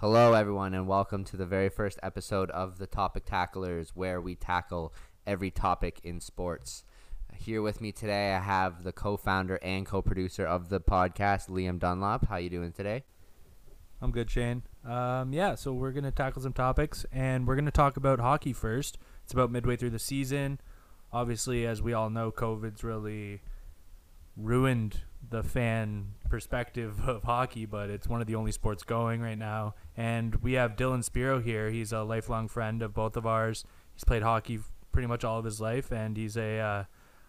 Hello, everyone, and welcome to the very first episode of the Topic Tacklers, where we tackle every topic in sports. Here with me today, I have the co-founder and co-producer of the podcast, Liam Dunlop. How you doing today? I'm good, Shane. Um, yeah, so we're gonna tackle some topics, and we're gonna talk about hockey first. It's about midway through the season. Obviously, as we all know, COVID's really ruined the fan perspective of hockey, but it's one of the only sports going right now. And we have Dylan Spiro here. He's a lifelong friend of both of ours. He's played hockey pretty much all of his life, and he's a uh,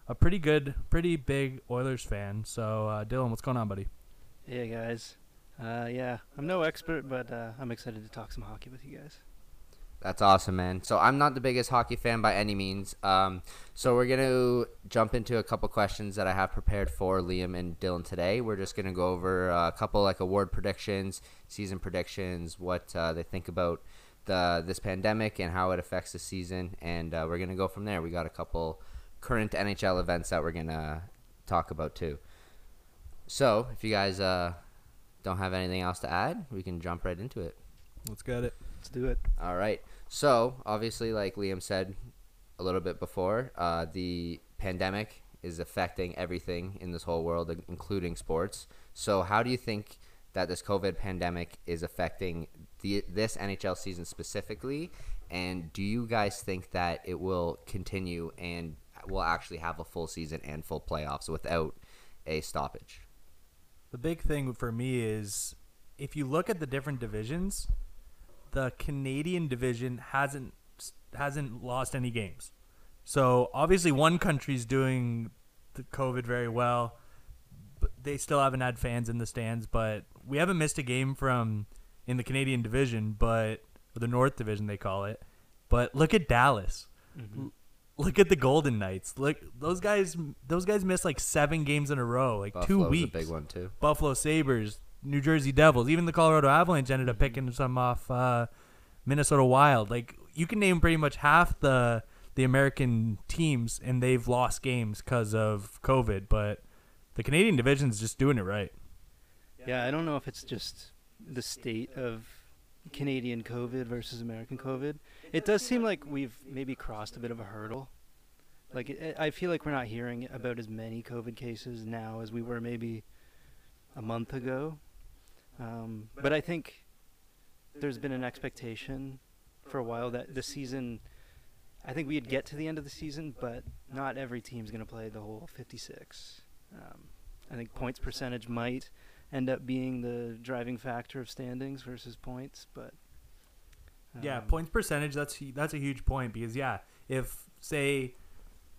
a pretty good, pretty big Oilers fan. So, uh, Dylan, what's going on, buddy? Hey guys. Uh, yeah, I'm no expert, but uh, I'm excited to talk some hockey with you guys. That's awesome, man. So I'm not the biggest hockey fan by any means. Um, so we're gonna jump into a couple questions that I have prepared for Liam and Dylan today. We're just gonna go over a couple like award predictions, season predictions, what uh, they think about the this pandemic and how it affects the season, and uh, we're gonna go from there. We got a couple current NHL events that we're gonna talk about too. So if you guys uh, don't have anything else to add, we can jump right into it. Let's get it. Let's do it. All right. So, obviously, like Liam said a little bit before, uh, the pandemic is affecting everything in this whole world, including sports. So, how do you think that this COVID pandemic is affecting the this NHL season specifically? And do you guys think that it will continue and will actually have a full season and full playoffs without a stoppage? The big thing for me is if you look at the different divisions, the Canadian division hasn't hasn't lost any games. So obviously one country's doing the COVID very well. But they still haven't had fans in the stands, but we haven't missed a game from in the Canadian division, but or the North division they call it. But look at Dallas. Mm-hmm. Look at the Golden Knights. Look, those guys. Those guys missed like seven games in a row, like two Buffalo's weeks. a big one too. Buffalo Sabres, New Jersey Devils, even the Colorado Avalanche ended up picking some off uh, Minnesota Wild. Like you can name pretty much half the the American teams, and they've lost games because of COVID. But the Canadian division is just doing it right. Yeah, I don't know if it's just the state of Canadian COVID versus American COVID. It does seem like we've maybe crossed a bit of a hurdle. Like I feel like we're not hearing about as many COVID cases now as we were maybe a month ago. Um, but I think there's been an expectation for a while that the season. I think we'd get to the end of the season, but not every team's going to play the whole 56. Um, I think points percentage might end up being the driving factor of standings versus points, but Yeah, um, points percentage. That's that's a huge point because yeah, if say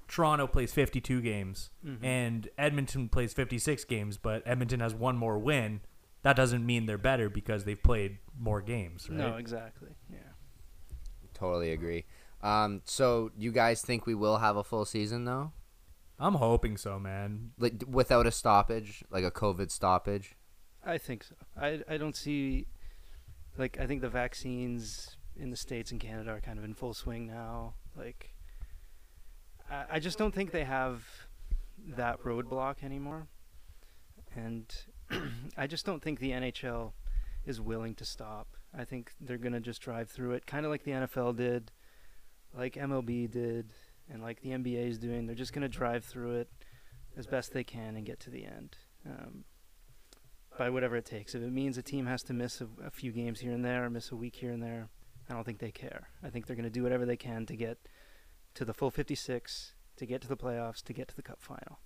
Toronto plays 52 games mhm. and Edmonton plays 56 games, but Edmonton has one more win, that doesn't mean they're better because they've played more games, right? no, exactly. Yeah. Totally agree. Um, so, you guys think we will have a full season though? I'm hoping so, man. like without a stoppage, like a COVID stoppage. I think so. I I don't see like I think the vaccines in the states and Canada are kind of in full swing now. Like I I just don't think they have that roadblock anymore. And I just don't think the NHL is willing to stop. I think they're going to just drive through it kind of like the NFL did, like MLB did, and like the NBA is doing. They're just going to drive through it as best they can and get to the end. Um, by whatever it takes. If it means a team has to miss a, a few games here and there, or miss a week here and there, I don't think they care. I think they're going to do whatever they can to get to the full 56, to get to the playoffs, to get to the cup final.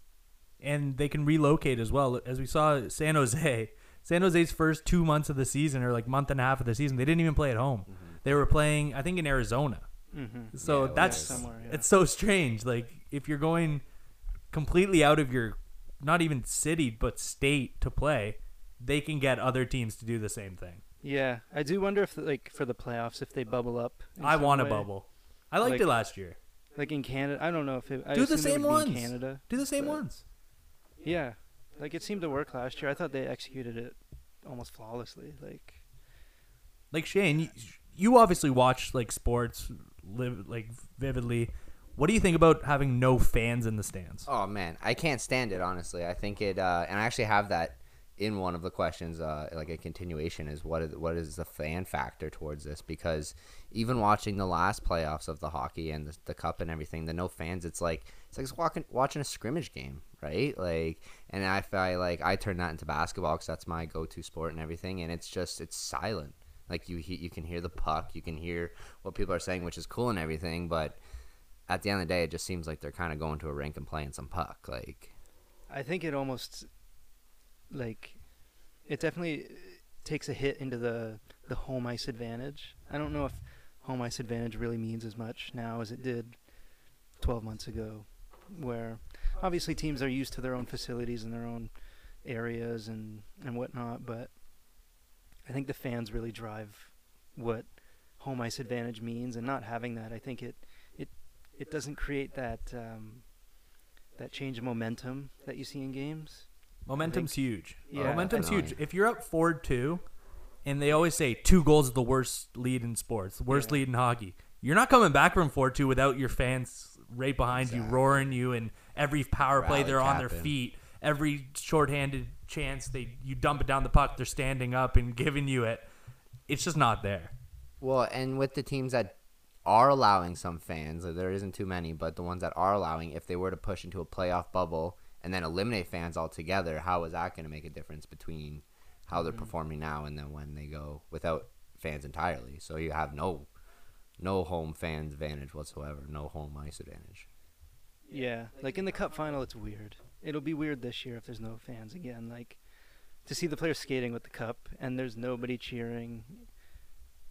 And they can relocate as well. As we saw San Jose, San Jose's first two months of the season or like month and a half of the season, they didn't even play at home. They were playing, I think, in Arizona. Mm-hmm. So Yeah, that's somewhere, yeah. it's so strange. Like if you're going completely out of your not even city but state to play, they can get other teams to do the same thing. Yeah, I do wonder if, like, for the playoffs, if they bubble up. I some want a bubble. I liked Like- it last year. Like in Canada, I don't know if it. I Do the it same would be ones. in Canada. Do the same but- ones. Yeah, like it seemed to work last year. I thought they executed it almost flawlessly. Like, Like Shane, you, you obviously watch like sports live like vividly. What do you think about having no fans in the stands? Oh man, I can't stand it honestly. I think it, uh, and I actually have that in one of the questions, uh, like a continuation, is what is what is the fan factor towards this? Because even watching the last playoffs of the hockey and the, the cup and everything, the no fans, it's like it's like walking watching a scrimmage game, right? Like, and I feel like I turn that into basketball because that's my go-to sport and everything, and it's just it's silent. Like you you can hear the puck, you can hear what people are saying, which is cool and everything, but at the end of the day, it just seems like they're kind of going to a rink and playing some puck, like. I think it almost like it definitely takes a hit into the the home ice advantage. I don't know if home ice advantage really means as much now as it did 12 months ago, where obviously teams are used to their own facilities and their own areas and and whatnot, but I think the fans really drive what home ice advantage means, and not having that, I think it it it doesn't create that um, that change of momentum that you see in games. Momentum's huge. Yeah, Momentum's huge. If you're up four two, and they always say two goals is the worst lead in sports, the worst Yeah. lead in hockey. You're not coming back from four two without your fans right behind you, roaring you, and every power play Rally they're on their feet. Every shorthanded chance they you dump it down the puck, they're standing up and giving you it. It's just not there. Well, and with the teams that are allowing some fans, like, there isn't too many, but the ones that are allowing, if they were to push into a playoff bubble and then eliminate fans altogether, how is that going to make a difference between how they're mm. performing now and then when they go without fans entirely? So you have no no home fans advantage whatsoever, no home ice advantage. Yeah, like in the cup final, it's weird. It'll be weird this year if there's no fans again. Like to see the players skating with the cup and there's nobody cheering.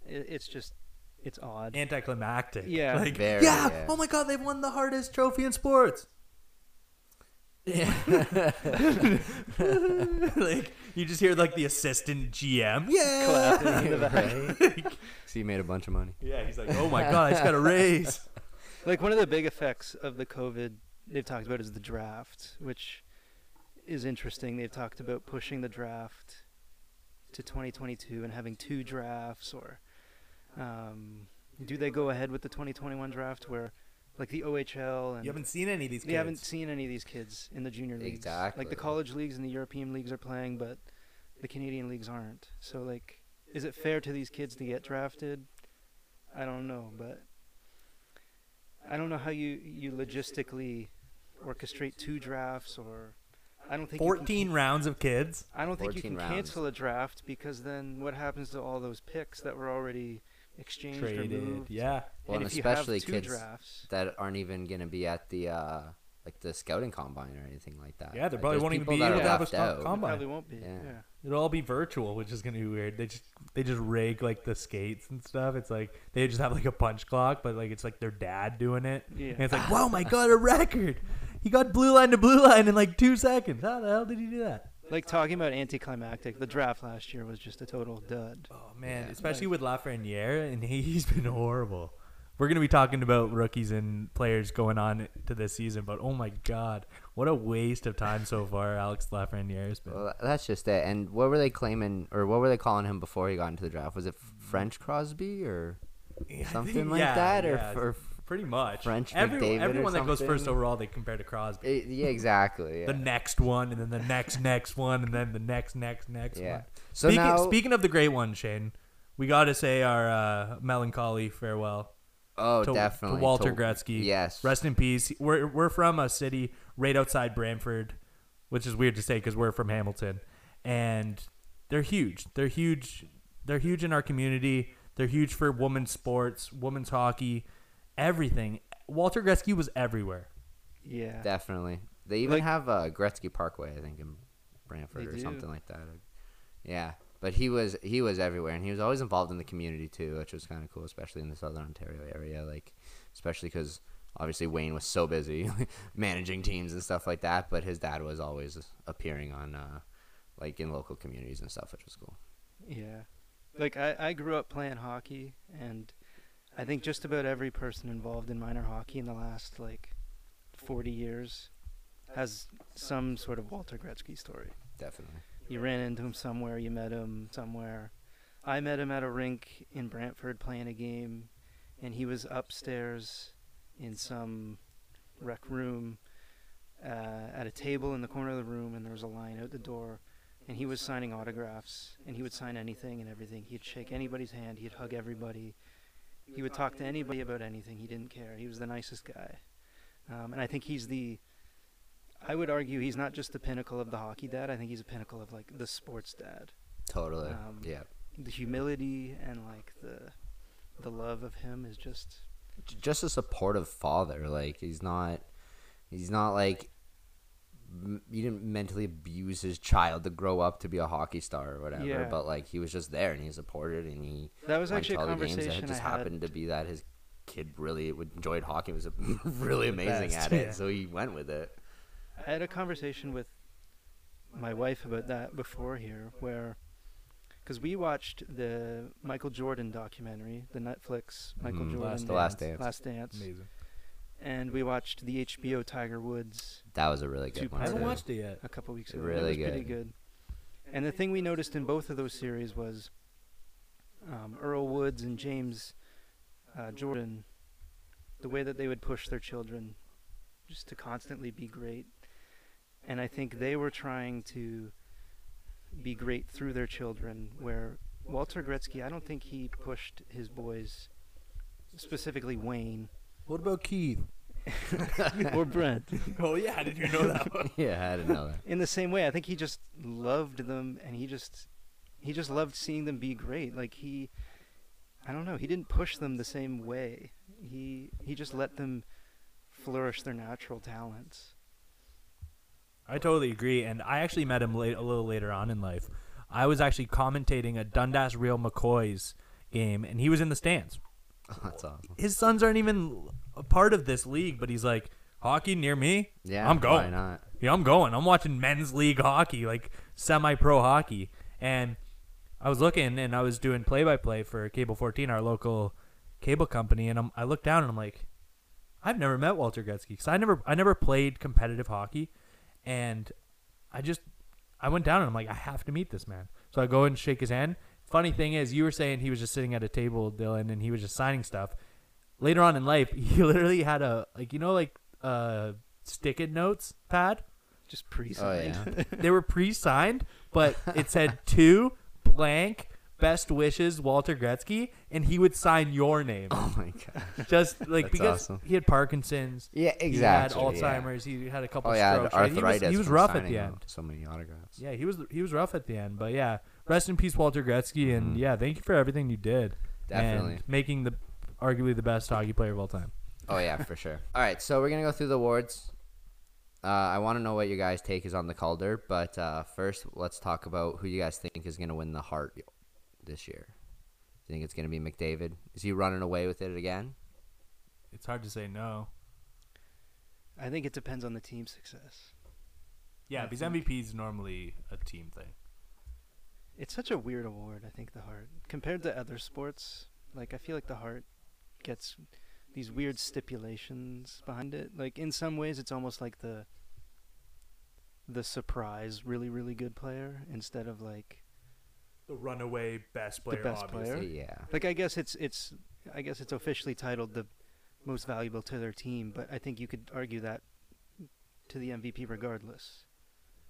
It's just, it's odd. Anticlimactic. Yeah. Like, Very, yeah. yeah. Oh my god, they've won the hardest trophy in sports. Yeah. like you just hear like the assistant GM. Yeah. Clapping in the back. so you made a bunch of money. Yeah, he's like, oh my god, I just got a raise. Like one of the big effects of the COVID they've talked about is the draft, which is interesting. They've talked about pushing the draft to 2022 and having two drafts, or um, do they go ahead with the 2021 draft where, like the OHL and You haven't seen any of these kids. we haven't seen any of these kids in the junior leagues. Exactly. Like the college leagues and the European leagues are playing, but the Canadian leagues aren't. So like, is it fair to these kids to get drafted? I don't know, but I don't know how you you logistically orchestrate two drafts or I don't think you can 14 rounds of kids. I don't think you can rounds. cancel a draft because then what happens to all those picks that were already exchanged or Traded. moved? Yeah. Well, and and especially kids drafts, that aren't even going to be at the uh, like the scouting combine or anything like that. Yeah, they Like, probably won't even be that able to have a left co- out. com- Combine. probably won't be. Yeah. yeah. It'll all be virtual, which is gonna be weird. They just they just rig like the skates and stuff. It's like they just have like a punch clock, but like it's like their dad doing it. Yeah. And it's like, wow, my god, a record! He got blue line to blue line in like two seconds. How the hell did he do that? Like talking about anticlimactic, the draft last year was just a total dud. Oh man, Yeah. especially with Lafreniere, and he, he's been horrible. We're gonna be talking about rookies and players going on to this season, but oh my god, what a waste of time so far Alex Lafreniere has been. Well, that's just it. And what were they claiming, or what were they calling him before he got into the draft? Was it French Crosby or Yeah, something think- like yeah, that, or, yeah, or Pretty much. French Every, McDavid everyone that goes first overall, they compare to Crosby. Eh, yeah, exactly. Yeah. The next one, and then the next next one, and then the next next next yeah. one. So speaking, now, speaking of the great one, Shane, we got to say our uh, melancholy farewell oh, to, definitely to Walter to- Gretzky. Yes. Rest in peace. We're we're from a city right outside Brantford, which is weird to say because we're from Hamilton, and they're huge. They're huge. They're huge in our community. They're huge for women's sports, women's hockey, everything. Walter Gretzky was everywhere. Yeah. Definitely. They even Like- have uh, Gretzky Parkway, I think, in Brantford or do. something like that. Yeah, but he was he was everywhere, and he was always involved in the community too, which was kind of cool, especially in the Southern Ontario area. Like, especially because obviously Wayne was so busy managing teams and stuff like that, but his dad was always appearing on uh, like in local communities and stuff, which was cool. Yeah. Like I, I grew up playing hockey and I think just about every person involved in minor hockey in the last like 40 years has some sort of Walter Gretzky story. Definitely. You ran into him somewhere, you met him somewhere. I met him at a rink in Brantford playing a game and he was upstairs in some rec room uh, at a table in the corner of the room and there was a line out the door and he was signing autographs, and he would sign anything and everything. He'd shake anybody's hand. He'd hug everybody. He would talk to anybody about anything. He didn't care. He was the nicest guy, um, and I think he's the. I would argue he's not just the pinnacle of the hockey dad. I think he's a pinnacle of like the sports dad. Totally. Um, yeah. The humility and like the, the love of him is just. Just a supportive father. Like he's not. He's not like. M- He didn't mentally abuse his child to grow up to be a hockey star or whatever. Yeah. But like he was just there and he supported and he That was went actually to a all the games. conversation It just I had. happened to be that his kid really enjoyed hockey. Was really amazing best, at it, yeah. so he went with it. I had a conversation with my wife about that before here, where because we watched the Michael Jordan documentary, the Netflix Michael Mhm. Jordan Last The Last Dance, Dance. Last Dance, Amazing. And we watched the HBO Tiger Woods That was a really good one. I haven't too. watched it yet. a couple weeks ago. Really it was pretty good. good. And the thing we noticed in both of those series was um, Earl Woods and James uh, Jordan, the way that they would push their children just to constantly be great. And I think they were trying to be great through their children, where Walter Gretzky, I don't think he pushed his boys, specifically Wayne What about Keith? or Brent, oh yeah, did you know that one? yeah, I didn't know that. in the same way. I think he just loved them, and he just he just loved seeing them be great. Like he, I don't know, he didn't push them the same way. He he just let them flourish their natural talents. I totally agree, and I actually met him late, a little later on in life. I was actually commentating a Dundas Real McCoy's game, and he was in the stands. That's awesome. His sons aren't even a part of this league, but he's like, hockey near me? Yeah, I'm Why going. not? Yeah, I'm going. I'm watching men's league hockey, like semi-pro hockey. And I was looking, and I was doing play-by-play for Cable 14, our local cable company. And I'm, I looked down, and I'm like, I've never met Walter Gretzky because I never, I never played competitive hockey, and I just, I went down, and I'm like, I have to meet this man. So I go and shake his hand. Funny thing is, you were saying he was just sitting at a table, Dylan, and he was just signing stuff. Later on in life, he literally had a like you know like uh stick-it notes pad Just Oh pre-signed. yeah. they were pre-signed, but it said to blank best wishes Walter Gretzky, and he would sign your name. oh my god. Just like That's because awesome. he had Parkinson's, Yeah, he exactly. had yeah. Alzheimer's, he had a couple Oh yeah, strokes. right? He was- arthritis. He was, from rough at the end. So many autographs. Yeah, he was he was rough at the end, but yeah, rest in peace, Walter Gretzky, and Mhm. yeah, thank you for everything you did, Definitely. and making the arguably the best hockey player of all time. Oh yeah, for sure. All right, so we're gonna go through the awards. Uh, I want to know what your guys' take is on the Calder, but uh, first, let's talk about who you guys think is gonna win the Hart this year. Do you think it's gonna be McDavid? Is he running away with it again? It's hard to say no. I think it depends on the team's success. Yeah, I because think- MVP is normally a team thing. It's such a weird award. I think the Hart compared to other sports, like I feel like the Hart gets these weird stipulations behind it. Like in some ways, it's almost like the the surprise, really really good player instead of like The runaway best player, The best player. Yeah. like I guess it's it's I guess it's officially titled the most valuable to their team, but I think you could argue that to the MVP regardless.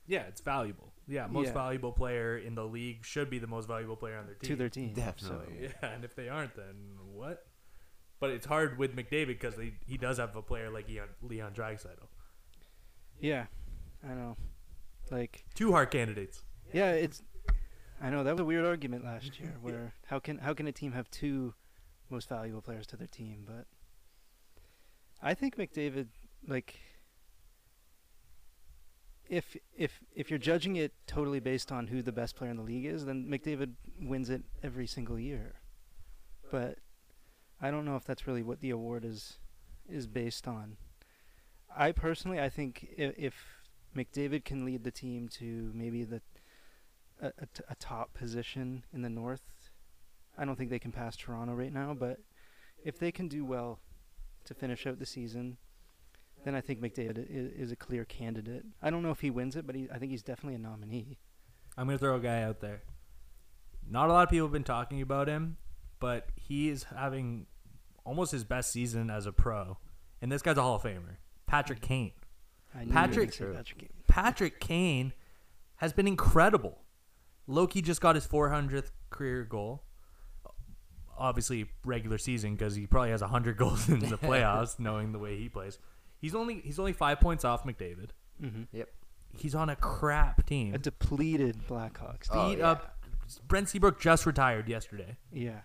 Yeah, it's valuable. Yeah, most Yeah. valuable player in the league should be the most valuable player on their team. To their team, Definitely. So, yeah, and if they aren't, then what? But it's hard with McDavid because he does have a player like Leon, Leon Draisaitl. yeah, I know. Like Two hard candidates. Yeah, it's. I know that was a weird argument last year. Where how can how can a team have two most valuable players to their team? But I think McDavid, like, if if if you're judging it totally based on who the best player in the league is, then McDavid wins it every single year. But I don't know if that's really what the award is is based on. I personally, I think if, if McDavid can lead the team to maybe the a, a, t- a top position in the North. I don't think they can pass Toronto right now, but if they can do well to finish out the season, then I think McDavid is, is a clear candidate. I don't know if he wins it, but he, I think he's definitely a nominee. I'm gonna throw a guy out there. Not a lot of people have been talking about him, but he is having almost his best season as a pro, and this guy's a Hall of Famer, Patrick Kane. I knew you were Patrick- say Patrick Kane. Patrick Kane has been incredible Loki just got his 400th career goal. Obviously, regular season because he probably has 100 goals in the playoffs, knowing the way he plays. He's only he's only five points off McDavid. hmm Yep. He's on a crap team. A depleted Blackhawks. Oh, Beat yeah. up. Brent Seabrook just retired yesterday, Yeah.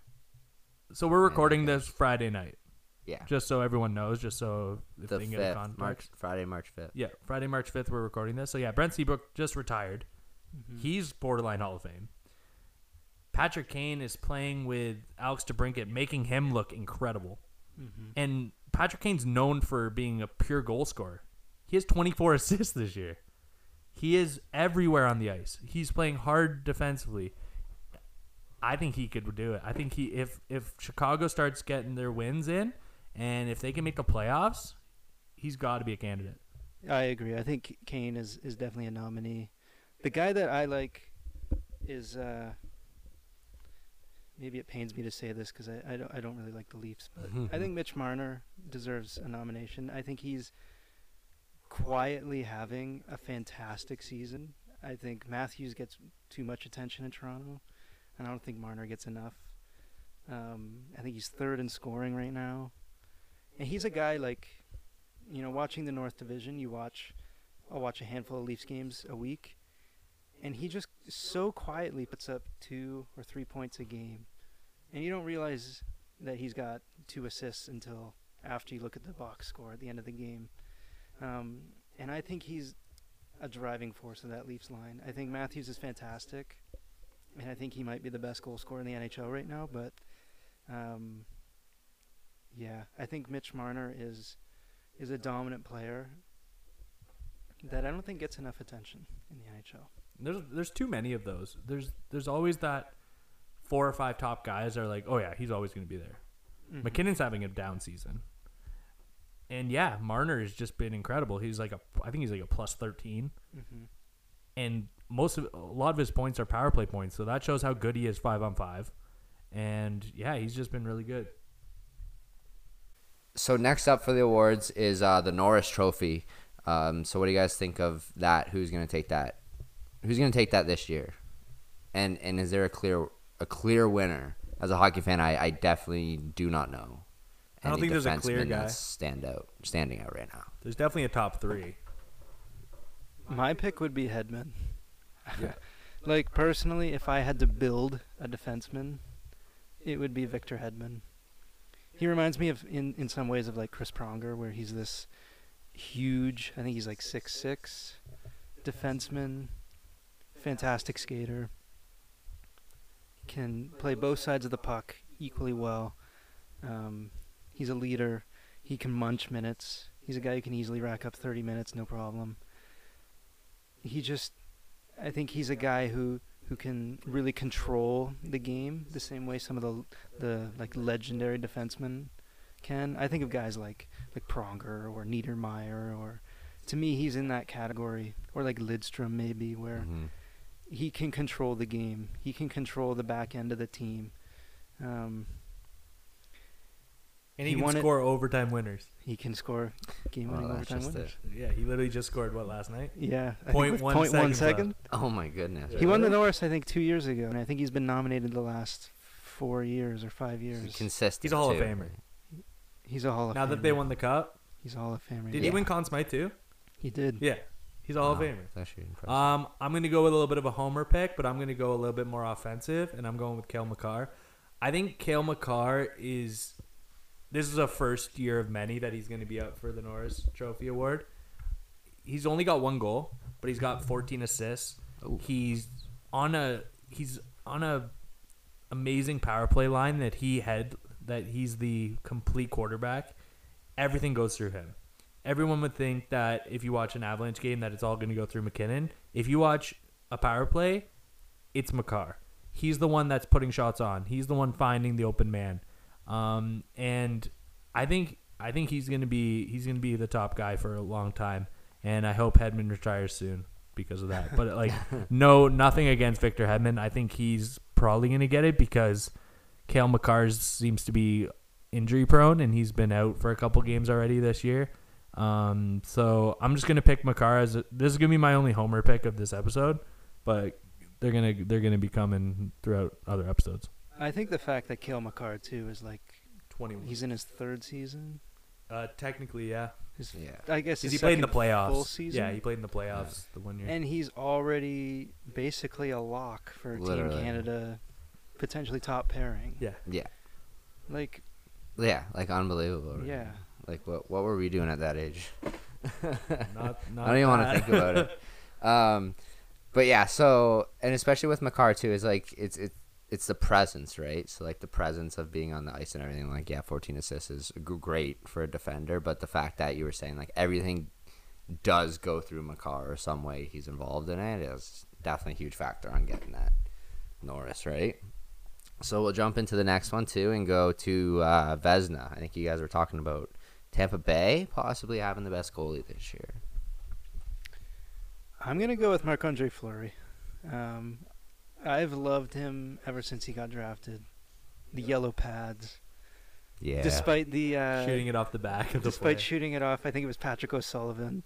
So we're recording this Friday night. Yeah. Just so everyone knows, just so if The they can get a fifth, context. March, Friday, March fifth. Yeah, Friday, March 5th, we're recording this. So, yeah, Brent Seabrook just retired. Mhm. He's borderline Hall of Fame. Patrick Kane is playing with Alex DeBrincat, making him look incredible. Mhm. And Patrick Kane's known for being a pure goal scorer. He has 24 assists this year. He is everywhere on the ice. He's playing hard defensively. I think he could do it. I think he if if Chicago starts getting their wins in and if they can make the playoffs, he's got to be a candidate. I agree. I think Kane is, is definitely a nominee. The guy that I like is uh, maybe it pains me to say this because I, I don't I don't really like the Leafs, but I think Mitch Marner deserves a nomination. I think he's quietly having a fantastic season. I think Matthews gets too much attention in Toronto, and I don't think Marner gets enough. Um, I think he's third in scoring right now, and he's a guy like, you know, watching the North Division. You watch, I'll watch a handful of Leafs games a week, and he just so quietly puts up two or three points a game, and you don't realize that he's got two assists until after you look at the box score at the end of the game. Um, and I think he's a driving force of that Leafs line. I think Matthews is fantastic, and I think he might be the best goal scorer in the NHL right now. But um, yeah, I think Mitch Marner is is a dominant player that I don't think gets enough attention in the NHL. There's there's too many of those. There's there's always that four or five top guys are like, oh yeah, he's always going to be there. Mhm. MacKinnon's having a down season, and yeah, Marner has just been incredible. He's like a I think he's like a plus thirteen, Mhm. and most of a lot of his points are power play points, so that shows how good he is five on five. And yeah, he's just been really good. So next up for the awards is uh, the Norris Trophy. Um, so what do you guys think of that? Who's gonna take that? Who's gonna take that this year? And and is there a clear a clear winner? As a hockey fan, I, I definitely do not know. I don't any think there's a clear guy. stand out standing out right now. There's definitely a top three. My pick would be Hedman. Like personally, if I had to build a defenseman, it would be Victor Hedman. He reminds me of in in some ways of like Chris Pronger, where he's this huge. I think he's like six six defenseman, fantastic skater. Can play both sides of the puck equally well. Um, he's a leader. He can munch minutes. He's a guy who can easily rack up 30 minutes, no problem. He just, I think he's a guy who who can really control the game the same way some of the the like legendary defensemen can. I think of guys like like Pronger or Niedermayer or to me he's in that category or like Lidstrom maybe where Mhm. he can control the game. He can control the back end of the team. Um, And He he, can won it- score overtime winners. he can score game-winning Well, that's overtime winners. it. Yeah, he literally just scored what last night? Yeah, I Point think with one point one seconds left. second. Oh my goodness. He won the Norris, I think, two years ago, and I think he's been nominated the last four years or five years. He's Consistent. He's a Hall of too. Famer. He's a Hall of Famer. Now Famer. that they won the cup, he's a Hall of Famer. did yeah. he win Conn Smythe too? He did. Yeah, he's a Hall of Wow, Famer. that's actually impressive. Um, I'm gonna go with a little bit of a homer pick, but I'm gonna go a little bit more offensive, and I'm going with Cale Makar. I think Cale Makar is. This is a first year of many that he's going to be up for the Norris Trophy Award. He's only got one goal, but he's got 14 assists. Ooh. He's on a he's on a amazing power play line that he had that he's the complete quarterback. Everything goes through him. Everyone would think that if you watch an Avalanche game that it's all going to go through MacKinnon. If you watch a power play, it's Makar. He's the one that's putting shots on. He's the one finding the open man. Um, and I think I think he's going to be he's to be the top guy for a long time. And I hope Hedman retires soon because of that. But like no nothing against Victor Hedman. I think he's probably going to get it because Cale Makar seems to be injury prone and he's been out for a couple games already this year. Um, so I'm just gonna pick Makar as a, this is gonna be my only homer pick of this episode, but they're gonna they're gonna be coming throughout other episodes. I think the fact that Cale Makar too is like Twenty. he's in his third season. Uh, technically, yeah. His, Yeah. I guess Because his he played in the playoffs. Full season. Yeah, he played in the playoffs the one year. and he's already basically a lock for Literally. Team Canada, potentially top pairing. yeah. Yeah. Like, Yeah, like unbelievable. right? yeah. Like what what were we doing at that age? Not, not I don't even want to think about it. Um, but yeah, so and especially with Makar too, is like it's it's it's the presence, right? So like the presence of being on the ice and everything. Like yeah, 14 assists is great for a defender, but the fact that you were saying like everything does go through Makar or some way he's involved in it is definitely a huge factor on getting that Norris, right? So we'll jump into the next one too and go to uh, Vezina. I think you guys were talking about Tampa Bay possibly having the best goalie this year. I'm gonna go with Marc Andre Fleury. Um, I've loved him ever since he got drafted. The yellow pads, Yeah. despite the uh, shooting it off the back of the despite play. shooting it off. I think it was Patrick O'Sullivan,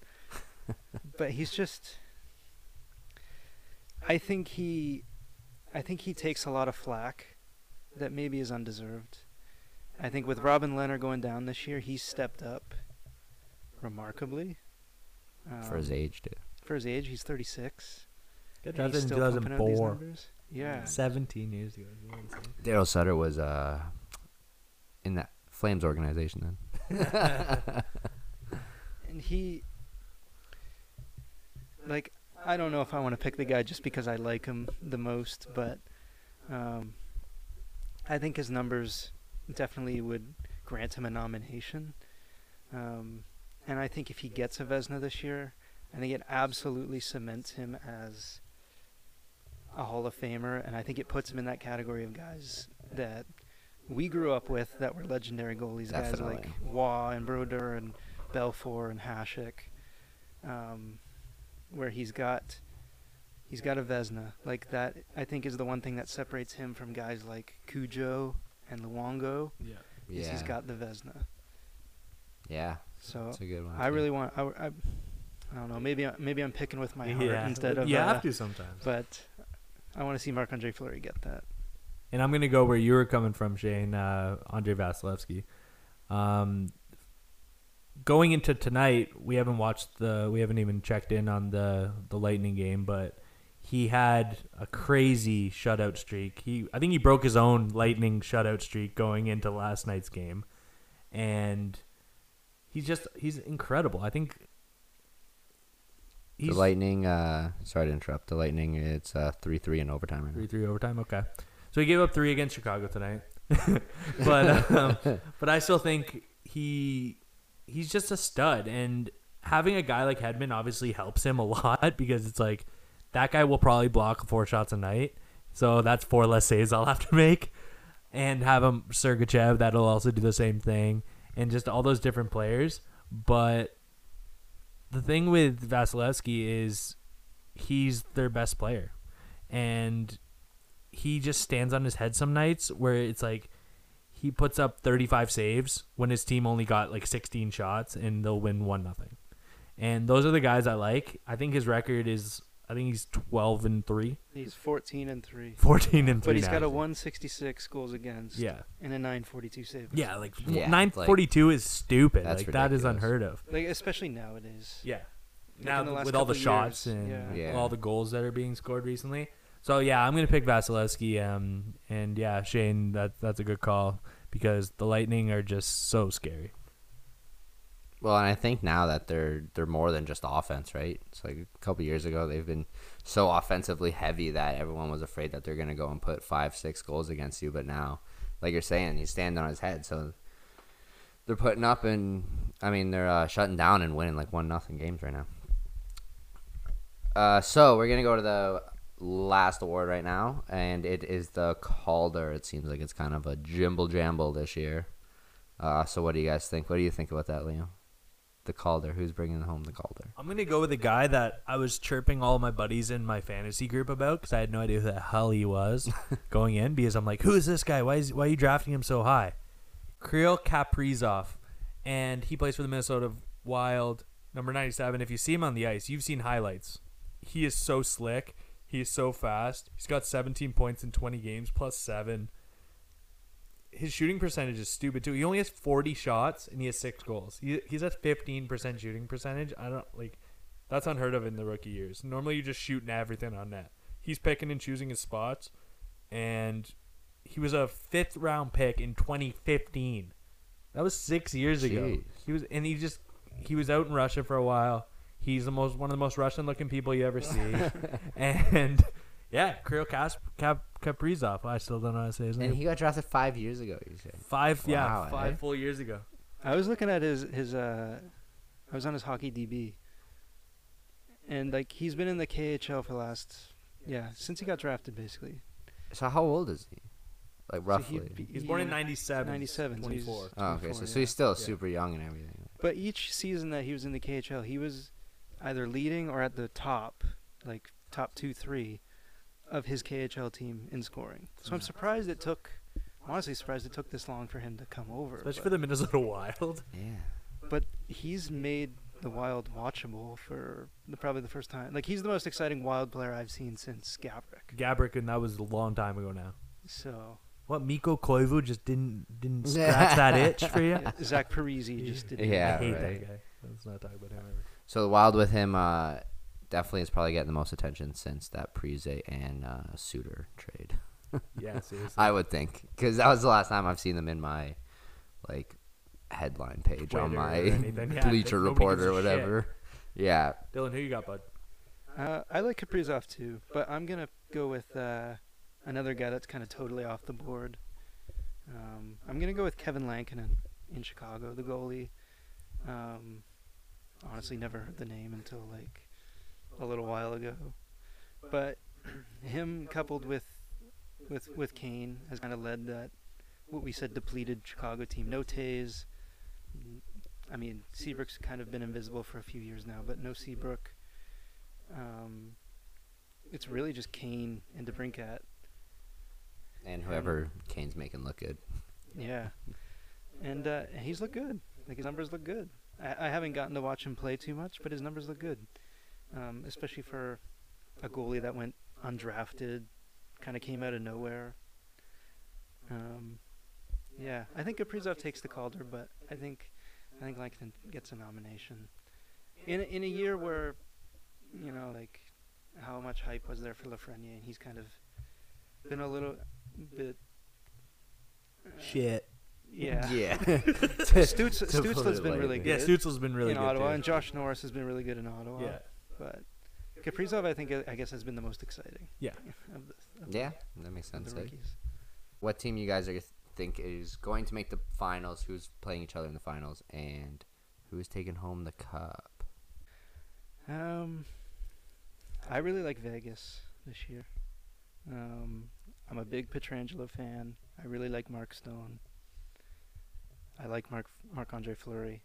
but he's just. I think he, I think he takes a lot of flack, that maybe is undeserved. I think with Robin Lehner going down this year, he stepped up, remarkably. for his Um, age, dude. For his age, he's 36. Got and he's drafted in still pumping out these 2004. numbers. Yeah. 17 years ago. is what I'm saying. Daryl Sutter was uh in that Flames organization then. and he like I don't know if I want to pick the guy just because I like him the most, but um, I think his numbers definitely would grant him a nomination. Um, and I think if he gets a Vezina this year, I think it absolutely cements him as a Hall of Famer, and I think it puts him in that category of guys that we grew up with that were legendary goalies, guys like Definitely. Roy and Brodeur and Belfour and Hasek, um, where he's got he's got a Vezina like that. I think is the one thing that separates him from guys like Cujo and Luongo. Yeah. Is yeah. he's got the Vezina. yeah. So That's a good one. I too. really want. I, I, I don't know. Maybe I- maybe I'm picking with my heart yeah. instead of. Yeah you uh, have to sometimes. But I want to see Marc Andre Fleury get that. And I'm gonna go where you were coming from, Shane. Uh, Andrei Vasilevskiy. Um, going into tonight, we haven't watched the, we haven't even checked in on the the Lightning game, but he had a crazy shutout streak. He, I think he broke his own Lightning shutout streak going into last night's game, and he's just he's incredible. I think the Lightning. Uh, sorry to interrupt. The Lightning. It's uh three three in overtime right. Three three overtime. Okay, so he gave up three against Chicago tonight, but um, but I still think he he's just a stud, and having a guy like Hedman obviously helps him a lot because it's like that guy will probably block four shots a night, so that's four less saves I'll have to make, and have him Sergachev that'll also do the same thing, and just all those different players, but. The thing with Vasilevskiy is he's their best player. And he just stands on his head some nights where it's like he puts up 35 saves when his team only got like 16 shots and they'll win 1 nothing. And those are the guys I like. I think his record is I think he's 12 and 3, He's 14 and three. 14 and 3. But he's now. got a 166 goals against. Yeah. And a 942 save. Yeah, like Yeah, 942 is stupid. That's Like that is unheard of. Like especially nowadays. Yeah. Like now in the last with all the shots years, and yeah. Yeah. all the goals that are being scored recently. So yeah, I'm gonna pick Vasilevskiy. Um, and yeah, Shane, that that's a good call because the Lightning are just so scary. Well, and I think now that they're they're more than just offense, right? It's like a couple years ago they've been so offensively heavy that everyone was afraid that they're gonna go and put five, six goals against you. But now, like you're saying, he's standing on his head, so they're putting up and I mean they're uh, shutting down and winning like one nothing games right now. Uh, so we're gonna go to the last award right now, and it is the Calder. It seems like it's kind of a jimble jamble this year. Uh, so what do you guys think? What do you think about that, Liam? The Calder. Who's bringing home the Calder? I'm gonna go with a guy that I was chirping all my buddies in my fantasy group about because I had no idea who the hell he was going in. Because I'm like, who is this guy? Why is why are you drafting him so high? Kirill Kaprizov, and he plays for the Minnesota Wild, number 97. If you see him on the ice, you've seen highlights. He is so slick. He's so fast. He's got 17 points in 20 games plus 7. His shooting percentage is stupid too. He only has 40 shots and he has 6 goals. He, he's at 15% shooting percentage. I don't like that's unheard of in the rookie years. Normally you're just shooting everything on net. He's picking and choosing his spots and he was a 5th round pick in 2015. That was 6 years ago. He was and he just he was out in Russia for a while. He's the most one of the most Russian looking people you ever see. and yeah, Kirill Kas- Kap- Kaprizov. I still don't know how to say his name. And he got drafted five years ago. You said. five, yeah, five eh? full years ago. I was looking at his his uh, I was on his hockey DB, and like he's been in the KHL for the last yeah since he got drafted basically. So how old is he? Like So roughly. he'd be- He's born in he- '97. 97, so he's- 24. oh, okay. So, 24, so he's still Yeah. super young and everything. But each season that he was in the KHL, he was either leading or at the top, like top two, three, of his KHL team in scoring. So I'm surprised it took. I'm honestly surprised it took this long for him to come over. Especially but, for the Minnesota Wild. Yeah. but he's made the Wild watchable for the, probably the first time. Like he's the most exciting Wild player I've seen since Gaborik. Gaborik, and that was a long time ago now. So What Mikko Koivu just didn't didn't scratch that itch for you? Zach Parise just didn't. Yeah, I hate right. that guy. Let's not talk about him ever. So the Wild with him uh, definitely is probably getting the most attention since that Parise and uh, Suter trade. Yeah, seriously. I would think because that was the last time I've seen them in my like headline page Twitter on my. Yeah, Bleacher Report or a shit. whatever. Yeah, Dylan, who you got, bud? Uh, I like Kaprizov too, but I'm gonna go with uh, another guy that's kind of totally off the board. Um, I'm gonna go with Kevin Lankinen in Chicago, the goalie. Um, honestly, never heard the name until like a little while ago, but him coupled with with with Kane has kind of led that what we said depleted Chicago team. No Toews. I mean, Seabrook's kind of been invisible for a few years now, but no Seabrook. Um, it's really just Kane and DeBrincat. and whoever Kane's making look good. Yeah, and uh, he's looked good. Like his numbers look good. I, I haven't gotten to watch him play too much, but his numbers look good, um, especially for a goalie that went undrafted, kind of came out of nowhere. Um, yeah, I think Kaprizov takes the Calder, but I think I think Langton gets a nomination. In a, in a year where, you know, like how much hype was there for Lafreniere, and he's kind of been a little bit. uh, Shit. Yeah. Yeah. Stutz, To Stützle's been really good. Yeah, good Stützle's been really in good Ottawa, too. and Josh Norris has been really good in Ottawa. yeah, But Kaprizov, I think, I guess, has been the most exciting. Yeah. Of the, of the- yeah, that makes sense. the eh? What team you guys are think is going to make the finals? Who's playing each other in the finals, and who is taking home the cup? Um, I really like Vegas this year. Um, I'm a big Pietrangelo fan. I really like Mark Stone. I like Mark Marc Andre Fleury.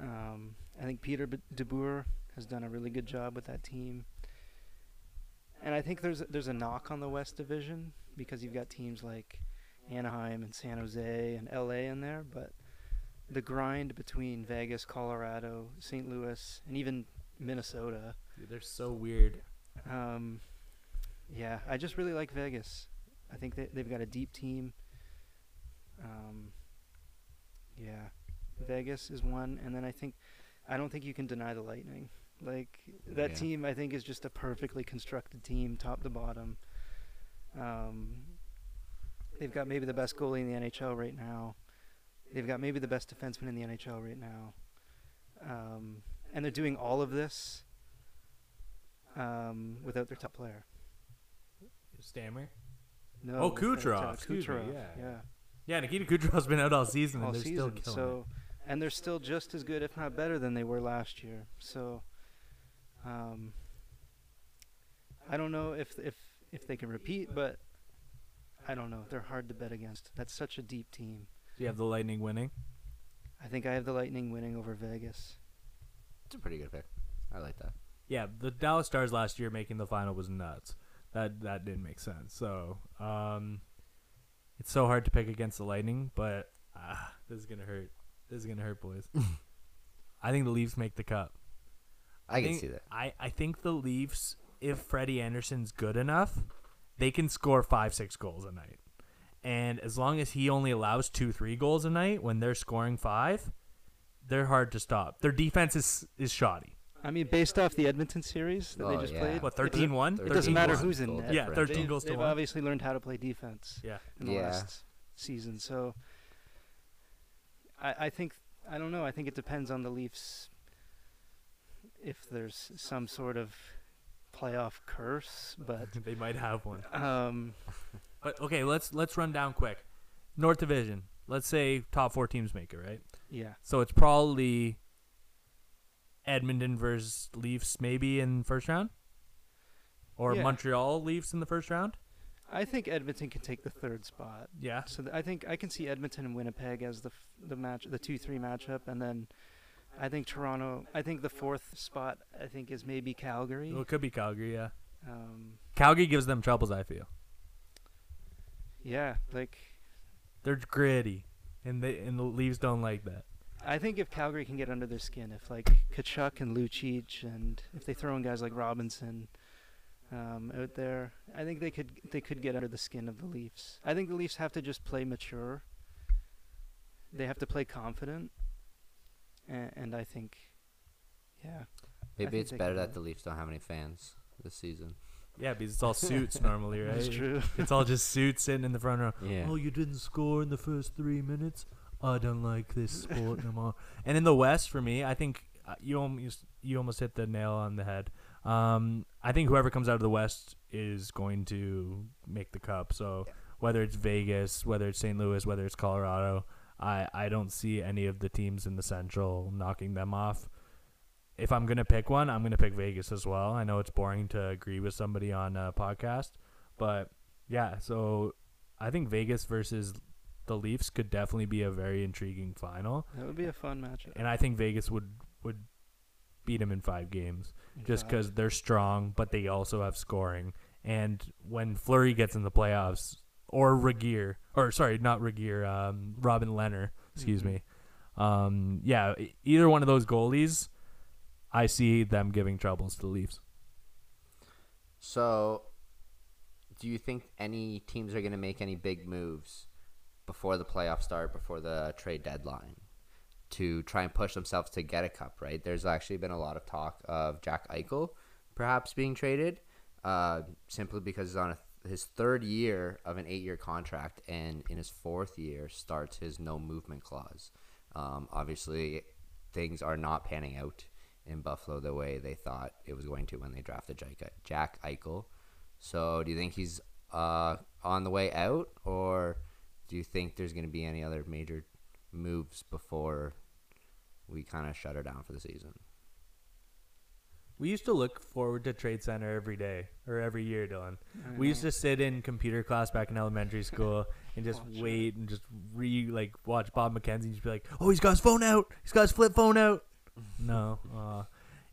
Um, I think Peter B- DeBoer has done a really good job with that team. And I think there's there's a knock on the West Division because you've got teams like Anaheim and San Jose and LA in there, but the grind between Vegas, Colorado, St. Louis, and even Minnesota. Dude, they're so weird. Um, yeah, I just really like Vegas. I think they, they've got a deep team. Um, yeah, Vegas is one, and then I think I don't think you can deny the Lightning. Like that Yeah. team, I think is just a perfectly constructed team, top to bottom. Um, they've got maybe the best goalie in the NHL right now. They've got maybe the best defenseman in the NHL right now. Um, and they're doing all of this um, without their top player. Stammer. No, Oh, without, Kucherov, excuse me, Kucherov, yeah. yeah, Yeah, Nikita Kucherov's been out all season, all and they're season. still killing so, and they're still just as good, if not better, than they were last year. So, um, I don't know if if if they can repeat, but I don't know. They're hard to bet against. That's such a deep team. Do you have the Lightning winning? I think I have the Lightning winning over Vegas. It's a pretty good pick. I like that. Yeah, the Dallas Stars last year making the final was nuts. That that didn't make sense. So, um, it's so hard to pick against the Lightning, but ah, this is gonna hurt. This is gonna hurt, boys. I think the Leafs make the cup. I can think, see that. I, I think the Leafs if Freddie Andersen's good enough, they can score five, six goals a night. And as long as he only allows two, three goals a night when they're scoring five, they're hard to stop. Their defense is is shoddy. I mean, based off the Edmonton series that Oh, they just yeah. played, What, it 13 1? It doesn't matter who's in goal net. Yeah, 13 They've, goals to they've one. obviously learned how to play defense Yeah. in the Yeah. last season. So I, I think I don't know. I think it depends on the Leafs if there's some sort of playoff curse, but they might have one. um, But okay, let's let's run down quick. North Division. Let's say top four teams make it, right? yeah, So it's probably Edmonton versus Leafs maybe in first round? Or Yeah. Montreal Leafs in the first round? I think Edmonton can take the third spot. Yeah. So th- I think I can see Edmonton and Winnipeg as the f- the match, the two three matchup, and then I think Toronto. I think the fourth spot I think is maybe Calgary. Well, it could be Calgary, yeah. Um, Calgary gives them troubles, I feel. yeah, like They're gritty. And they and the Leafs don't like that. I think if Calgary can get under their skin, if like Tkachuk and Lucic, and if they throw in guys like Robinson um, out there, I think they could they could get under the skin of the Leafs. I think the Leafs have to just play mature. They have to play confident, and, and I think, yeah, Maybe think it's better that the Leafs don't have any fans this season. Yeah, because it's all suits normally, right? that's true. It's all just suits sitting in the front row. Yeah. Oh, you didn't score in the first three minutes. I don't like this sport no more. And in the West, for me, I think uh, you almost you almost hit the nail on the head. Um, I think whoever comes out of the West is going to make the cup. So whether it's Vegas, whether it's St. Louis, whether it's Colorado, I I don't see any of the teams in the Central knocking them off. If I'm gonna pick one, I'm gonna pick Vegas as well. I know it's boring to agree with somebody on a podcast, but yeah. So I think Vegas versus the Leafs could definitely be a very intriguing final, That would be a fun matchup. and I think Vegas would would beat them in five games in just because they're strong, but they also have scoring. And when Fleury gets in the playoffs, or Regier, or sorry, not Regier, um, Robin Lehner, excuse Mhm. me, um, yeah, either one of those goalies, I see them giving troubles to the Leafs. So, do you think any teams are going to make any big moves before the playoffs start, before the trade deadline, to try and push themselves to get a cup? Right. There's actually been a lot of talk of Jack Eichel perhaps being traded, uh, simply because he's on a, his third year of an eight-year contract, and in his fourth year starts his no movement clause. Um, obviously, things are not panning out in Buffalo the way they thought it was going to when they drafted Jack Eichel. So, do you think he's uh, on the way out, or do you think there's going to be any other major moves before we kind of shut her down for the season? We used to look forward to Trade Center every day or every year, Dylan. We used to sit in computer class back in elementary school and just Watch it. wait and just re like watch Bob McKenzie and just be like, "Oh, he's got his phone out. He's got his flip phone out." no, uh,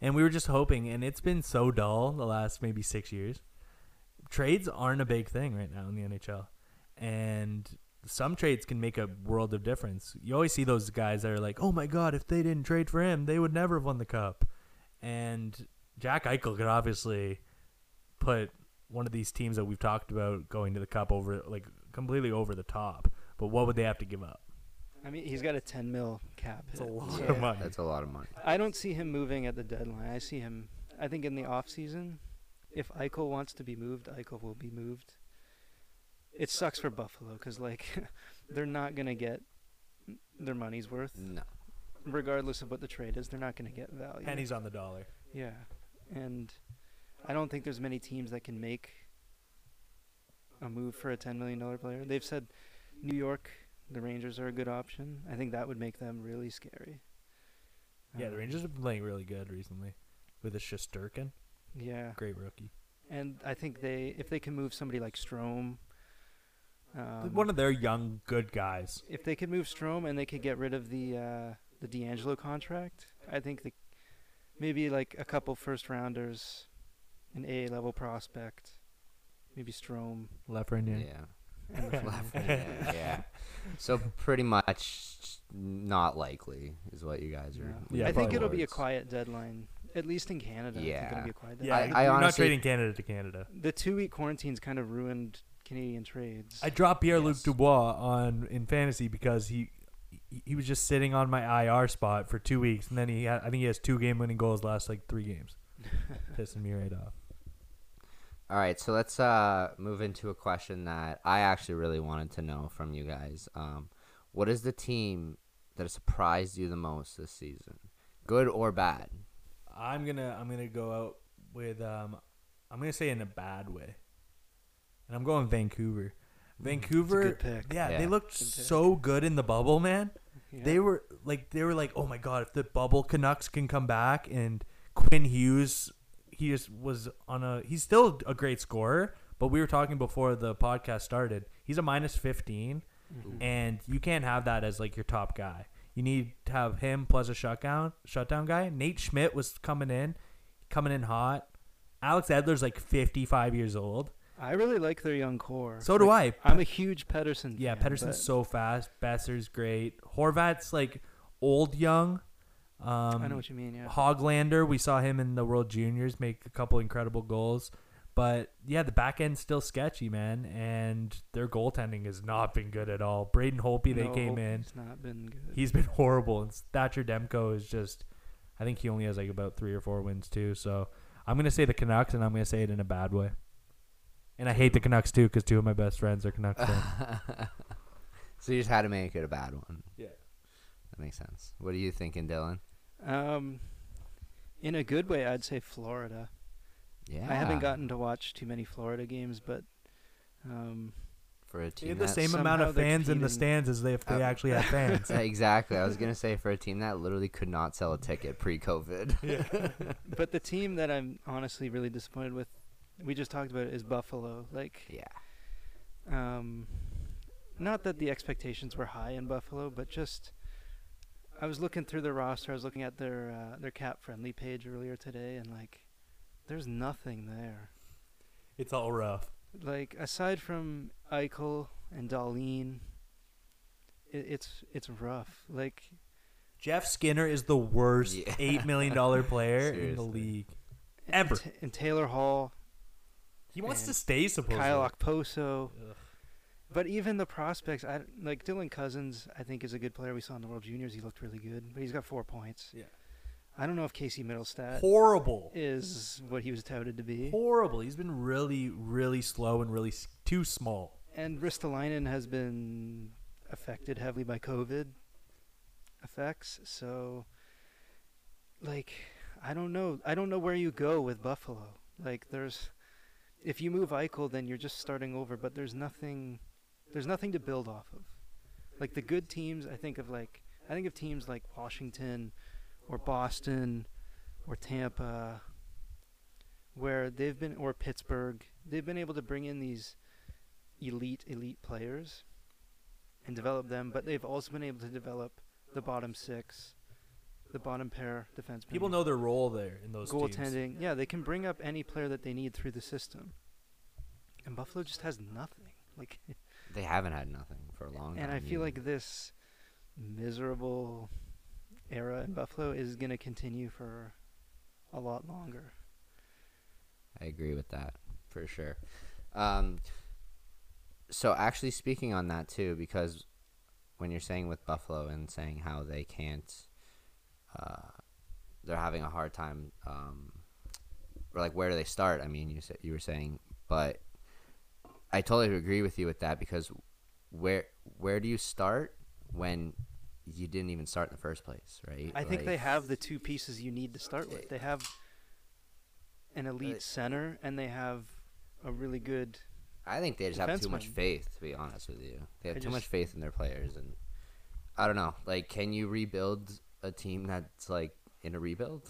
and we were just hoping, and it's been so dull the last maybe six years. Trades aren't a big thing right now in the NHL, and some trades can make a world of difference. You always see those guys that are like, "Oh my God, if they didn't trade for him, they would never have won the cup." And Jack Eichel could obviously put one of these teams that we've talked about going to the cup over like completely over the top. But what would they have to give up? I mean, he's got a 10 mil cap. It's a lot So of money. That's a lot of money. I don't see him moving at the deadline. I see him. I think in the off season, if Eichel wants to be moved, Eichel will be moved. It sucks for Buffalo because like they're not gonna get their money's worth, No. regardless of what the trade is. They're not gonna get value. Pennies on the dollar. Yeah, and I don't think there's many teams that can make a move for a ten million dollar player. They've said New York, the Rangers are a good option. I think that would make them really scary. Yeah, the Um, Rangers have been playing really good recently with a Shesterkin, Yeah, great rookie. and I think they if they can move somebody like Strome. Um, One of their young good guys. if they could move Strome and they could get rid of the uh, the DeAngelo contract, I think the, maybe like a couple first rounders, an A level prospect, maybe Strome. Lafreniere. Yeah. Lafreniere, yeah. So pretty much not likely is what you guys are. No. Yeah, I think it'll be a quiet deadline. at least in Canada, I think Yeah. it'll be quiet. Yeah, I- you're I not trading Canada to Canada. the two week quarantines kind of ruined Canadian trades. I dropped Pierre Luc Yes. Dubois on in fantasy because he he- he was just sitting on my IR spot for two weeks, and then he had, I think he has two game winning goals last like three games, pissing me right off. All right, so let's uh, move into a question that I actually really wanted to know from you guys. Um, what is the team that has surprised you the most this season, good or bad? I'm gonna I'm gonna go out with um I'm gonna say in a bad way, and I'm going Vancouver. Vancouver, good pick. yeah, Yeah. they looked Good pick. so good in the bubble, man. Yeah. They were like they were like, oh my god, if the bubble Canucks can come back and Quinn Hughes, he just was on a he's still a great scorer, but we were talking before the podcast started. He's a minus 15 Mhm. and you can't have that as like your top guy. You need to have him plus a shutdown shutdown guy. Nate Schmidt was coming in, coming in hot. Alex Edler's like 55 years old. I really like their young core. So do Like, I. I'm a huge Pettersson. Yeah, fan, Pettersson's so fast. Boeser's great. Horvat's like old young. Um, I know what you mean. Yeah. Hoglander, we saw him in the World Juniors make a couple incredible goals. But yeah, the back end's still sketchy, man, and their goaltending has not been good at all. Braden Holtby, they No, came in. It's not been good. He's been horrible. And Thatcher Demko is just, I think he only has like about three or four wins too. So I'm gonna say the Canucks, and I'm gonna say it in a bad way. And I hate the Canucks too, because two of my best friends are Canucks fans. so you just had to make it a bad one. Yeah. That makes sense. What are you thinking, Dylan? Um, in a good way, I'd say Florida. Yeah. I haven't gotten to watch too many Florida games, but um, for a They team have the same amount of fans in the stands as they if they Uh, actually had fans. exactly. I was gonna say for a team that literally could not sell a ticket pre-COVID. Yeah. but the team that I'm honestly really disappointed with, we just talked about it, is Buffalo. Like, yeah. um, not that the expectations were high in Buffalo, but just I was looking through their roster. I was looking at their uh, their cap friendly page earlier today, and like, there's nothing there. It's all rough. Like aside from Eichel and Dahlin, it, it's it's rough. Like Jeff Skinner is the worst Yeah. eight million dollar player in the Seriously. league. and Ever. And Taylor Hall, He wants to stay supposedly. Kyle Okposo. Ugh. But even the prospects, I like Dylan Cozens. I think is a good player. We saw in the World Juniors; he looked really good, but he's got four points. Yeah. I don't know if Casey Mittelstadt Horrible. is what he was touted to be. Horrible. He's been really, really slow and really s- too small. And Ristolainen has been affected heavily by COVID effects. So, like, I don't know. I don't know where you go with Buffalo. Like, there's, if you move Eichel, then you're just starting over. But there's nothing, there's nothing to build off of. Like the good teams, I think of like, I think of teams like Washington, or Boston, or Tampa, where they've been, or Pittsburgh. They've been able to bring in these elite, elite players and develop them, but they've also been able to develop the bottom six, the bottom pair defensemen. People know their role there in those teams. goaltending. Yeah, they can bring up any player that they need through the system. And Buffalo just has nothing. Like, They haven't had nothing for a long time. and I feel either. like this miserable era in Buffalo is gonna continue for a lot longer. I agree with that for sure. Um, so actually, speaking on that too, because when you're saying with Buffalo and saying how they can't, uh, they're having a hard time, um, or like where do they start? I mean, you said you were saying, but I totally agree with you with that because where where do you start when you didn't even start in the first place, right? I think they have the two pieces you need to start with. They have an elite center and they have a really good I think they just have too much faith, to be honest with you. They have I too much faith in their players, and I don't know. Like, can you rebuild a team that's like in a rebuild?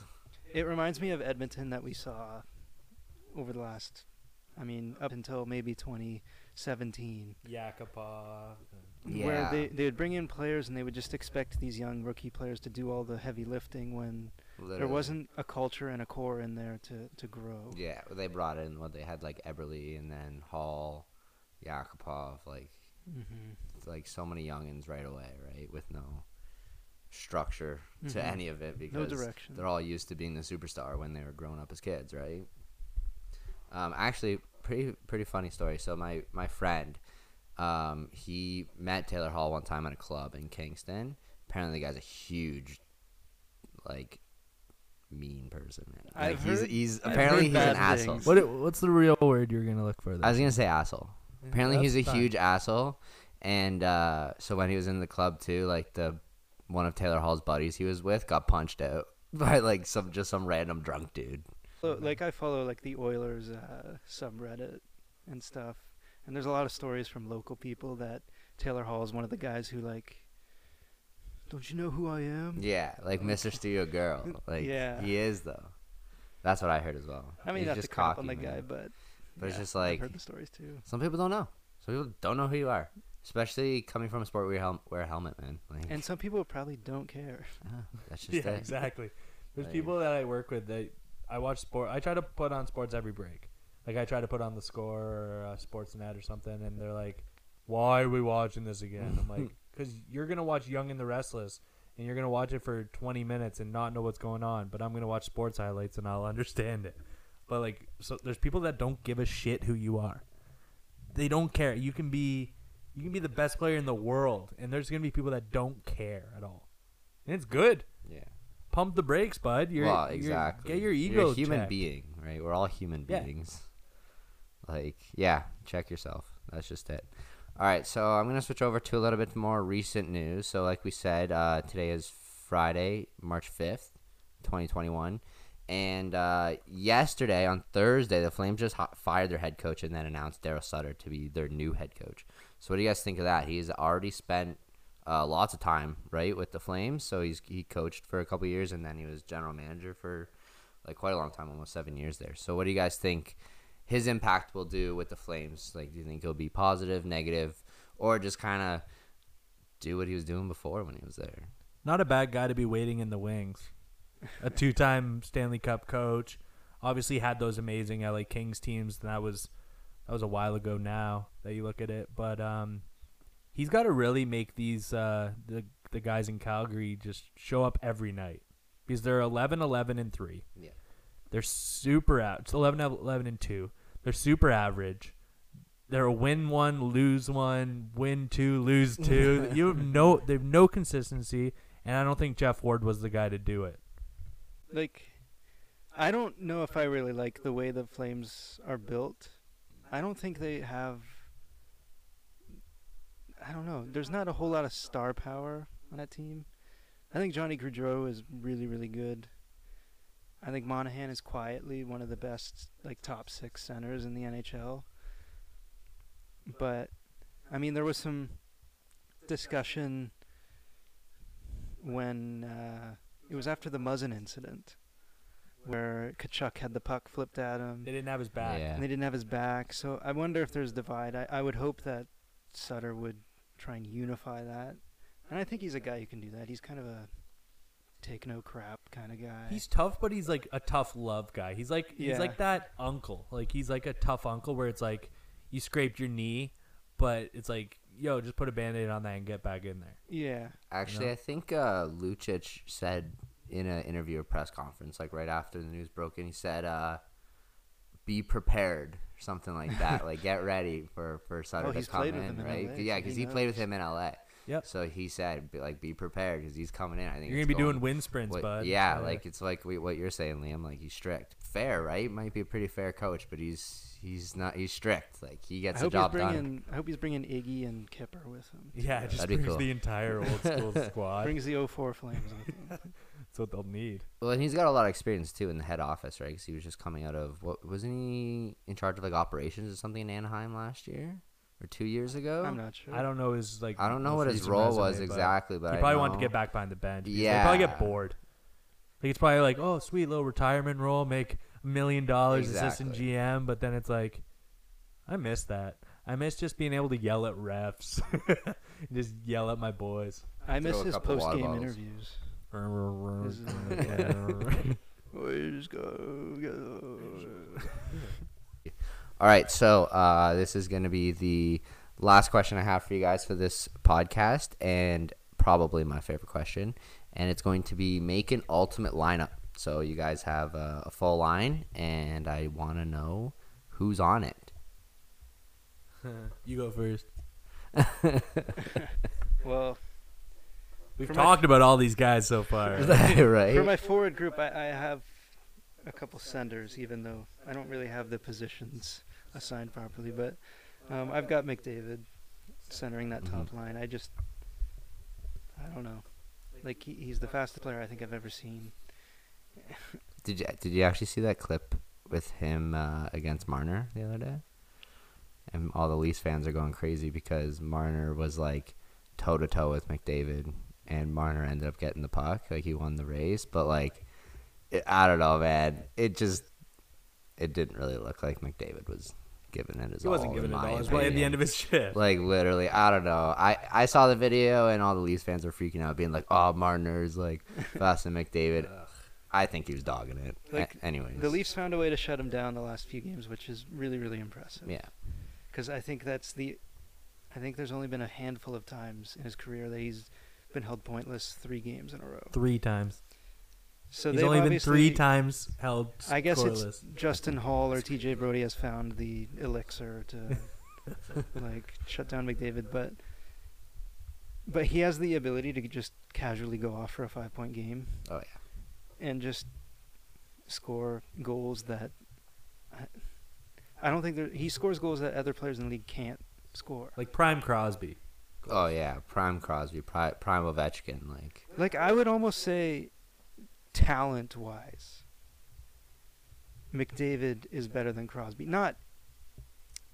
It reminds me of Edmonton that we saw over the last, I mean, up until maybe 2017, Yakupov. where they they would bring in players and they would just expect these young rookie players to do all the heavy lifting when there wasn't a culture and a core in there to to grow. Yeah, they brought in what they had like Eberle and then Hall, Yakupov, like hmm like so many youngins right away, right? With no structure to Mhm. any of it No because direction. they're all used to being the superstar when they were growing up as kids, right? Um, actually, pretty pretty funny story. So my my friend, um, he met Taylor Hall one time at a club in Kingston. Apparently, the guy's a huge, like, mean person. Man. Like I've he's heard- he's I've apparently heard he's an bad asshole. What what's the real word you're gonna look for? There? I was gonna say asshole. Yeah, Apparently, he's a fine. huge asshole, and uh, so when he was in the club too, like the one of Taylor Hall's buddies he was with got punched out by like some just some random drunk dude. So, like I follow like the Oilers uh, subreddit and stuff, and there's a lot of stories from local people that Taylor Hall is one of the guys who like, don't you know who I am? Yeah, like Mr. Studio Girl. Like Yeah. he is though. That's what I heard as well. I mean, He's not just to cocky, on the man. guy, but But it's just like- I've heard the stories too. Some people don't know. Some people don't know who you are, especially coming from a sport where you hel- wear a helmet, man. Like, And some people probably don't care. ah, that's just yeah, it. exactly. There's Like- people that I work with that I watch sport. I try to put on sports every break. Like I try to put on the score or uh, Sportsnet or something, and they're like, "Why are we watching this again?" I'm like, "Cause you're gonna watch Young and the Restless, and you're gonna watch it for 20 minutes and not know what's going on. But I'm gonna watch sports highlights and I'll understand it. But like, so there's people that don't give a shit who you are. They don't care. You can be, you can be the best player in the world, and there's gonna be people that don't care at all. And it's good Yeah. pump the brakes, bud. You're, well, you're- exactly. get your ego. You're a human checked. being, right? We're all human Yeah. beings. Like, yeah, check yourself. That's just it. All right, so I'm gonna switch over to a little bit more recent news. So, like we said, uh, today is Friday, March 5th, 2021, and uh, yesterday on Thursday, the Flames just fired their head coach and then announced Daryl Sutter to be their new head coach. So, what do you guys think of that? He's already spent uh, lots of time, right, with the Flames. So he's he coached for a couple years, and then he was general manager for like quite a long time, almost seven years there. So what do you guys think his impact will do with the Flames? Like, do you think he'll be positive, negative, or just kind of do what he was doing before when he was there? Not a bad guy to be waiting in the wings. A two-time Stanley Cup coach. Obviously had those amazing LA Kings teams. And that was that was a while ago now that you look at it. But um, he's got to really make these uh, the the guys in Calgary just show up every night because they're 11, 11, and three. Yeah. They're super out. It's 11, 11 and 2. They're super average. They're a win one, lose one, win two, lose two. you have no they have no consistency and I don't think Geoff Ward was the guy to do it. Like, I don't know if I really like the way the Flames are built. I don't think they have. I don't know. There's not a whole lot of star power on that team. I think Johnny Gaudreau is really, really good. I think Monahan is quietly one of the best, like top six centers in the NHL. But, I mean, there was some discussion when uh, it was after the Muzzin incident, where Tkachuk had the puck flipped at him, They didn't have his back. Yeah. and they didn't have his back. So I wonder if there's divide. I, I would hope that Sutter would try and unify that, and I think he's a guy who can do that. He's kind of a take no crap kind of guy. He's tough, but he's like a tough love guy. He's like he's Yeah. like that uncle. Like he's like a tough uncle where it's like you scraped your knee, but it's like yo, just put a band-aid on that and get back in there. yeah, Actually, No. I think uh, Lucic said in an interview or press conference, like right after the news broke, and he said, uh, "Be prepared," or something like that. like get ready for for Sutter Oh, to come in, him in right? LA, yeah, because he he, played with him in LA. Yep. So he said, be, like, be prepared because he's coming in. I think You're gonna be going- doing wind sprints, what- bud. Yeah, So, like it's like we- what you're saying, Liam. Like he's strict, fair, right? Might be a pretty fair coach, but he's he's not. He's strict. Like he I gets the hope he's job done. I hope he's bringing Iggy and Kipper with him. yeah, it just That'd brings cool. the entire old school squad. brings the 04 Flames with him. That's what they'll need. Well, and he's got a lot of experience too in the head office, right? Because he was just coming out of what wasn't he in charge of like operations or something in Anaheim last year or two years ago? I'm not sure. I don't know his like. I don't know what his role resume, was but exactly, but He I probably wanted to get back behind the bench. Yeah, They probably Yeah. get bored. Like it's probably like, oh, sweet little retirement role, make a million dollars, assistant GM. But then it's like, I miss that. I miss just being able to yell at refs, just yell at my boys. I miss Throw his post game interviews. His, Boys go, go. All right, so uh, this is going to be the last question I have for you guys for this podcast, and probably my favorite question, and it's going to be make an ultimate lineup. So you guys have a, a full line, and I want to know who's on it. you go first. Well, We've For my- talked about all these guys so far. right? for my forward group, I, I have a couple senders, even though I don't really have the positions assigned properly. But um, I've got McDavid centering that top line. I just, I don't know. Like he, he's the fastest player I think I've ever seen. Did you did you actually see that clip with him uh, against Marner the other day? And all the Leafs fans are going crazy because Marner was like toe to toe with McDavid, and Marner ended up getting the puck, like he won the race. But like, it, I don't know, man. It just it didn't really look like McDavid was giving it his he wasn't all. giving it my all. He was playing the end of his shift. Like literally, I don't know. I I saw the video and all the Leafs fans were freaking out, being like, "Oh, Marner's like faster than McDavid." I think he was dogging it. A- Like, anyways, The Leafs found a way to shut him down the last few games, which is really, really impressive. Yeah, Because I think that's the, I think there's only been a handful of times in his career that he's been held pointless three games in a row. three times. So He's they've only been three times held I guess scoreless. it's Justin Hall or TJ Brodie has found the elixir to like shut down McDavid, but but he has the ability to just casually go off for a five point game oh yeah. and just score goals that I, I don't think there, he scores goals that other players in the league can't score. like prime Crosby. Oh yeah, prime Crosby, prime, prime Ovechkin. Like Like I would almost say, talent wise, McDavid is better than Crosby. Not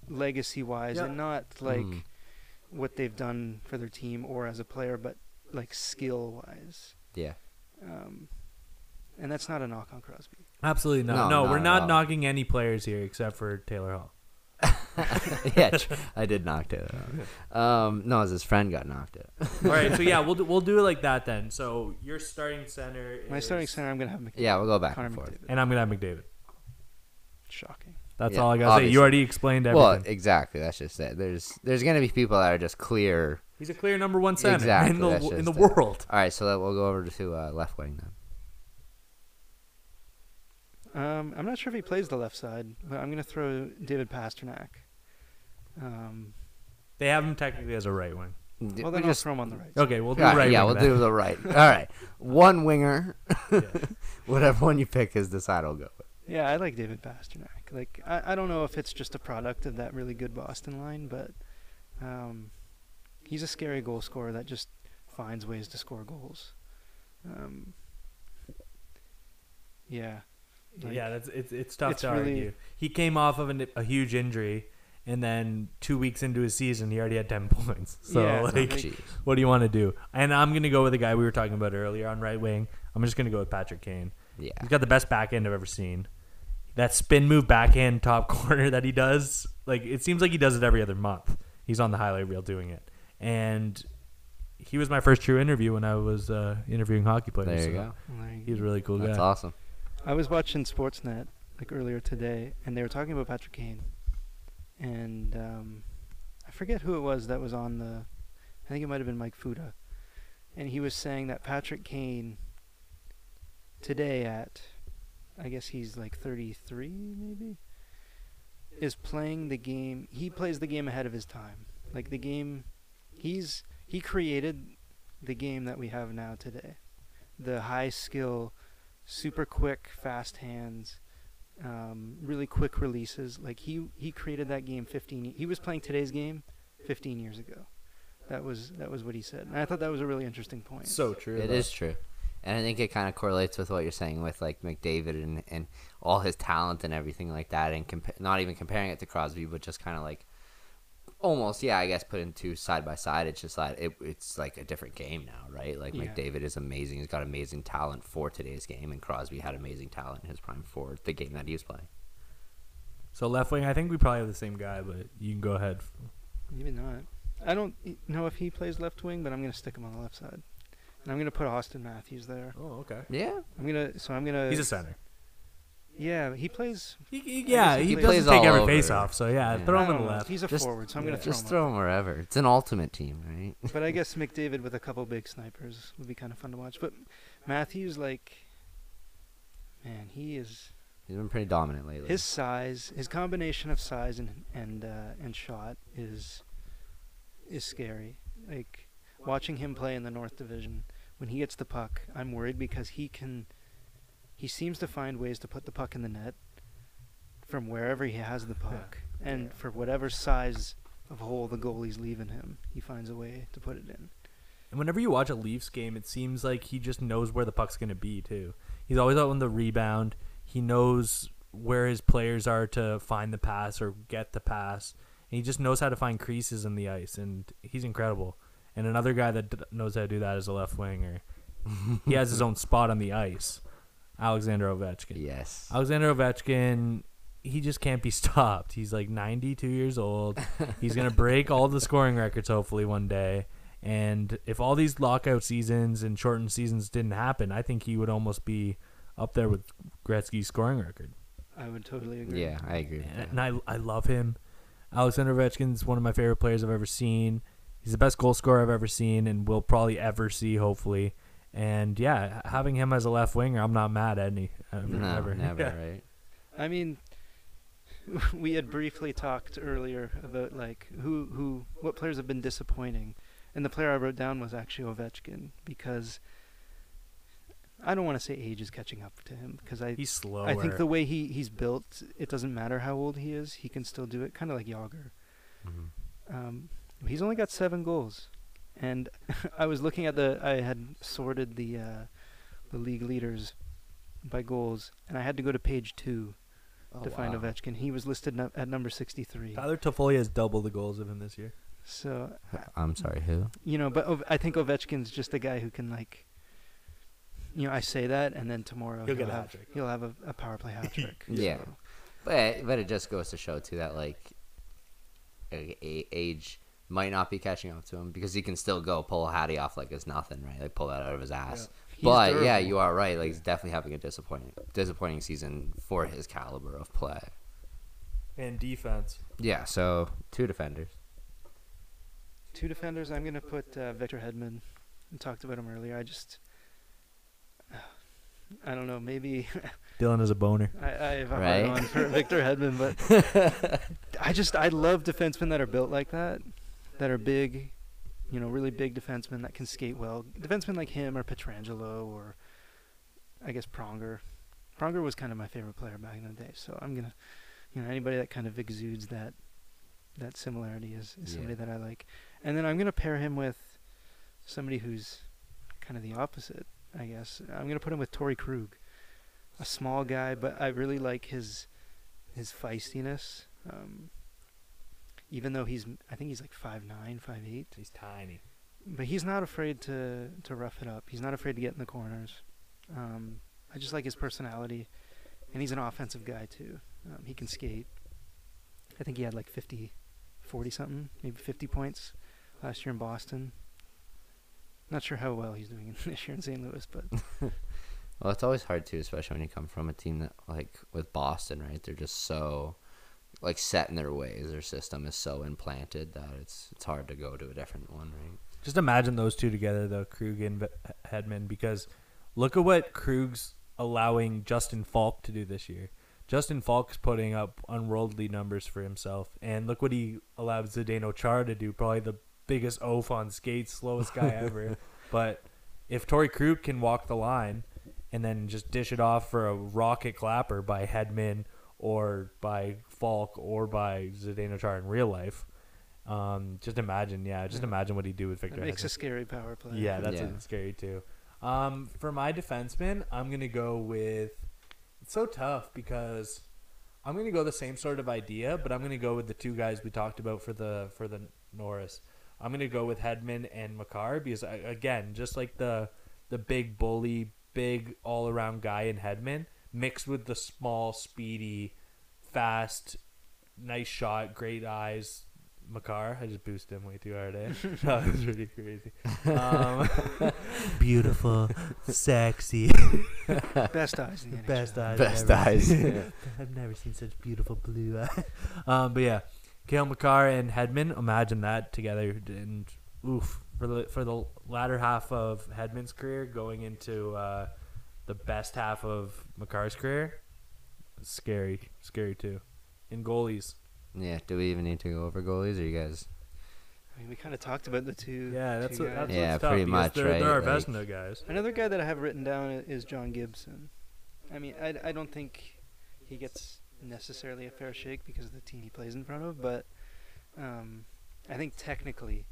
legacy wise, Yeah. and not like Mm. what they've done for their team or as a player, but like skill wise. yeah, Um, and that's not a knock on Crosby. Absolutely not. No, No, not we're not knocking any players here except for Taylor Hall. yeah. tr- I did knock it. out. Um, no, his friend got knocked it. All right, so yeah, we'll do, we'll do it like that then. So your starting center. Is, My starting center, I'm gonna have McDavid. Yeah, we'll go back Connor and forth. McDavid. and I'm gonna have McDavid. Shocking. That's Yeah, all I gotta say. You already explained everything. Well, exactly. That's just it. There's there's gonna be people that are just clear. He's a clear number one center Exactly, in the in the it. world. All right, so that we'll go over to uh, left wing then. Um, I'm not sure if he plays the left side, but I'm gonna throw David Pastrnak. Um, They have him technically as a right wing. D- well, we then I'll just throw him on the right. Okay, we'll do All right, right yeah, we'll then. do the right. All right, one winger. Yeah. Whatever one you pick is the side I'll go with. Yeah, I like David Pastrnak. Like, I, I don't know if it's just a product of that really good Boston line, but um, he's a scary goal scorer that just finds ways to score goals. Um, yeah. Like, yeah, that's it's it's tough it's to really- argue. He came off of an, a huge injury, and then two weeks into his season, he already had ten points. So Yeah, like, like- what do you want to do? And I'm gonna go with the guy we were talking about earlier on right wing. I'm just gonna go with Patrick Kane. Yeah. He's got the best backhand I've ever seen. That spin move backhand top corner that he does, like it seems like he does it every other month. He's on the highlight reel doing it, and he was my first true interview when I was uh, interviewing hockey players. There you so go. He's a really cool That's guy. awesome. I was watching Sportsnet like earlier today, and they were talking about Patrick Kane, and um, I forget who it was that was on the. I think it might have been Mike Fuda, and he was saying that Patrick Kane. Today at, I guess he's like 33 maybe. Is playing the game. He plays the game ahead of his time. Like the game, he's he created the game that we have now today. The high skill super quick, fast hands, um, really quick releases. Like he he created that game 15. He was playing today's game 15 years ago. That was that was what he said, and I thought that was a really interesting point. So true. It though. is true. And I think it kind of correlates with what you're saying with like McDavid and, and all his talent and everything like that, and compa- not even comparing it to Crosby, but just kind of like almost, yeah, I guess put into side by side. It's just like it, it's like a different game now, right? Like Yeah. McDavid is amazing; he's got amazing talent for today's game, and Crosby had amazing talent in his prime for the game that he was playing. So left wing, I think we probably have the same guy, but you can go ahead. Maybe not. I don't know if he plays left wing, but I'm gonna stick him on the left side, and I'm gonna put Auston Matthews there. Oh, okay. Yeah, I'm gonna so I'm gonna He's a center. Yeah, he plays. He, he- yeah, he he, plays doesn't take every over. face off. So yeah, Yeah. throw him in the know. left. He's a Just- forward, so I'm Yeah, gonna throw just him. throw him wherever. It's an ultimate team, right? But I guess McDavid with a couple big snipers would be kind of fun to watch. But Matthews, like, man, he is He's been pretty dominant lately. his size, his combination of size and and uh, and shot is is scary. Like watching him play in the North Division, when he gets the puck, I'm worried because he can. He seems to find ways to put the puck in the net from wherever he has the puck, and Yeah. for whatever size of hole the goalie's leaving him, he finds a way to put it in. And whenever you watch a Leafs game, it seems like he just knows where the puck's going to be too. He's always out on the rebound. He knows where his players are to find the pass or get the pass. And he just knows how to find creases in the ice, and he's incredible. And another guy that d- knows how to do that is a left winger. he has his own spot on the ice, Alexander Ovechkin. yes. Alexander Ovechkin, he just can't be stopped. He's like 92 years old. He's going to break all the scoring records hopefully one day. And if all these lockout seasons and shortened seasons didn't happen, I think he would almost be up there with Gretzky's scoring record. I would totally agree. Yeah, I agree. And, and I, I love him. Alexander Ovechkin's one of my favorite players I've ever seen. He's the best goal scorer I've ever seen and will probably ever see, hopefully. And yeah, having him as a left winger, I'm not mad at any. Ever, no, ever. never, Yeah. right? I mean, we had briefly talked earlier about like who who what players have been disappointing, and the player I wrote down was actually Ovechkin because I don't want to say age is catching up to him because I He's slower. I think the way he he's built, it doesn't matter how old he is, he can still do it, kind of like Jagr. Mhm. Um, he's only got seven goals, and I was looking at the I had sorted the uh, the league leaders by goals, and I had to go to page two Oh, to find wow. Ovechkin. He was listed nu- at number 63. Tyler Toffoli has double the goals of him this year. So, I'm sorry, who? you know, but Ov- I think Ovechkin's just a guy who can like, you know, I say that, and then tomorrow He'll he'll, get a have hat-trick. he'll have a, a power play hat trick. Yeah. So, But but it just goes to show too that like a- a- age might not be catching up to him because he can still go pull a hattie off like it's nothing, right? Like pull that out of his ass. He's But yeah, you are right. Like he's definitely having a disappointing disappointing season for his caliber of play. And defense. Yeah, so two defenders. Two defenders. I'm gonna put uh, Victor Hedman. We talked about him earlier. I just, I don't know. Maybe Dylan is a boner. I, I have a Right. hard on for Victor Hedman, but I just I love defensemen that are built like that, that are big, you know, really big defensemen that can skate well. Defensemen like him or Pietrangelo or I guess Pronger. Pronger was kind of my favorite player back in the day, so I'm gonna, you know, anybody that kind of exudes that that similarity is, is somebody Yeah. that I like. And then I'm gonna pair him with somebody who's kind of the opposite, I guess. I'm gonna put him with Torey Krug, a small guy, but I really like his his feistiness. Um, even though he's, I think he's like five nine, five eight, He's tiny. but he's not afraid to to rough it up. He's not afraid to get in the corners. Um, I just like his personality, and he's an offensive guy too. Um, he can skate. I think he had like 50, 40 something, maybe 50 points last year in Boston. Not sure how well he's doing this year in St. Louis, but Well, it's always hard too, especially when you come from a team that like with Boston, right? They're just so like set in their ways. Their system is so implanted that it's it's hard to go to a different one, right? Just imagine those two together, though, Krug and Hedman, because look at what Krug's allowing Justin Faulk to do this year. Justin Faulk's putting up unworldly numbers for himself, and look what he allowed Zdeno Char to do. Probably the biggest oaf on skates, slowest guy ever. But if Torey Krug can walk the line and then just dish it off for a rocket clapper by Hedman or by Faulk or by Zdeno Char in real life, um, just imagine, yeah, just Yeah. imagine what he'd do with that Victor. makes Hedman. a scary power play. Yeah, that's Yeah. scary too. Um, for my defenseman, I'm gonna go with. It's so tough because I'm gonna go the same sort of idea, but I'm gonna go with the two guys we talked about for the for the Norris. I'm gonna go with Hedman and Makar because I, again, just like the the big bully, big all around guy in Hedman, mixed with the small, speedy, fast, nice shot, great eyes. Makar, I just boosted him way too hard. Eh? that was pretty crazy. Um, beautiful, sexy, Best eyes in the NHL. best eyes. Best I've ever eyes. seen. I've never seen such beautiful blue eyes. Um, but yeah, Cale Makar and Hedman. Imagine that together, and oof for the for the latter half of Hedman's career, going into uh, the best half of Makar's career. Scary, scary too. And goalies. Yeah. Do we even need to go over goalies? Or you guys? I mean, we kind of talked about the two. Yeah, that's two what, that's guys. Yeah, what's pretty because much, They're, right? they're our Like- Vezina guys. Another guy that I have written down is John Gibson. I mean, I, I don't think he gets necessarily a fair shake because of the team he plays in front of, but um, I think technically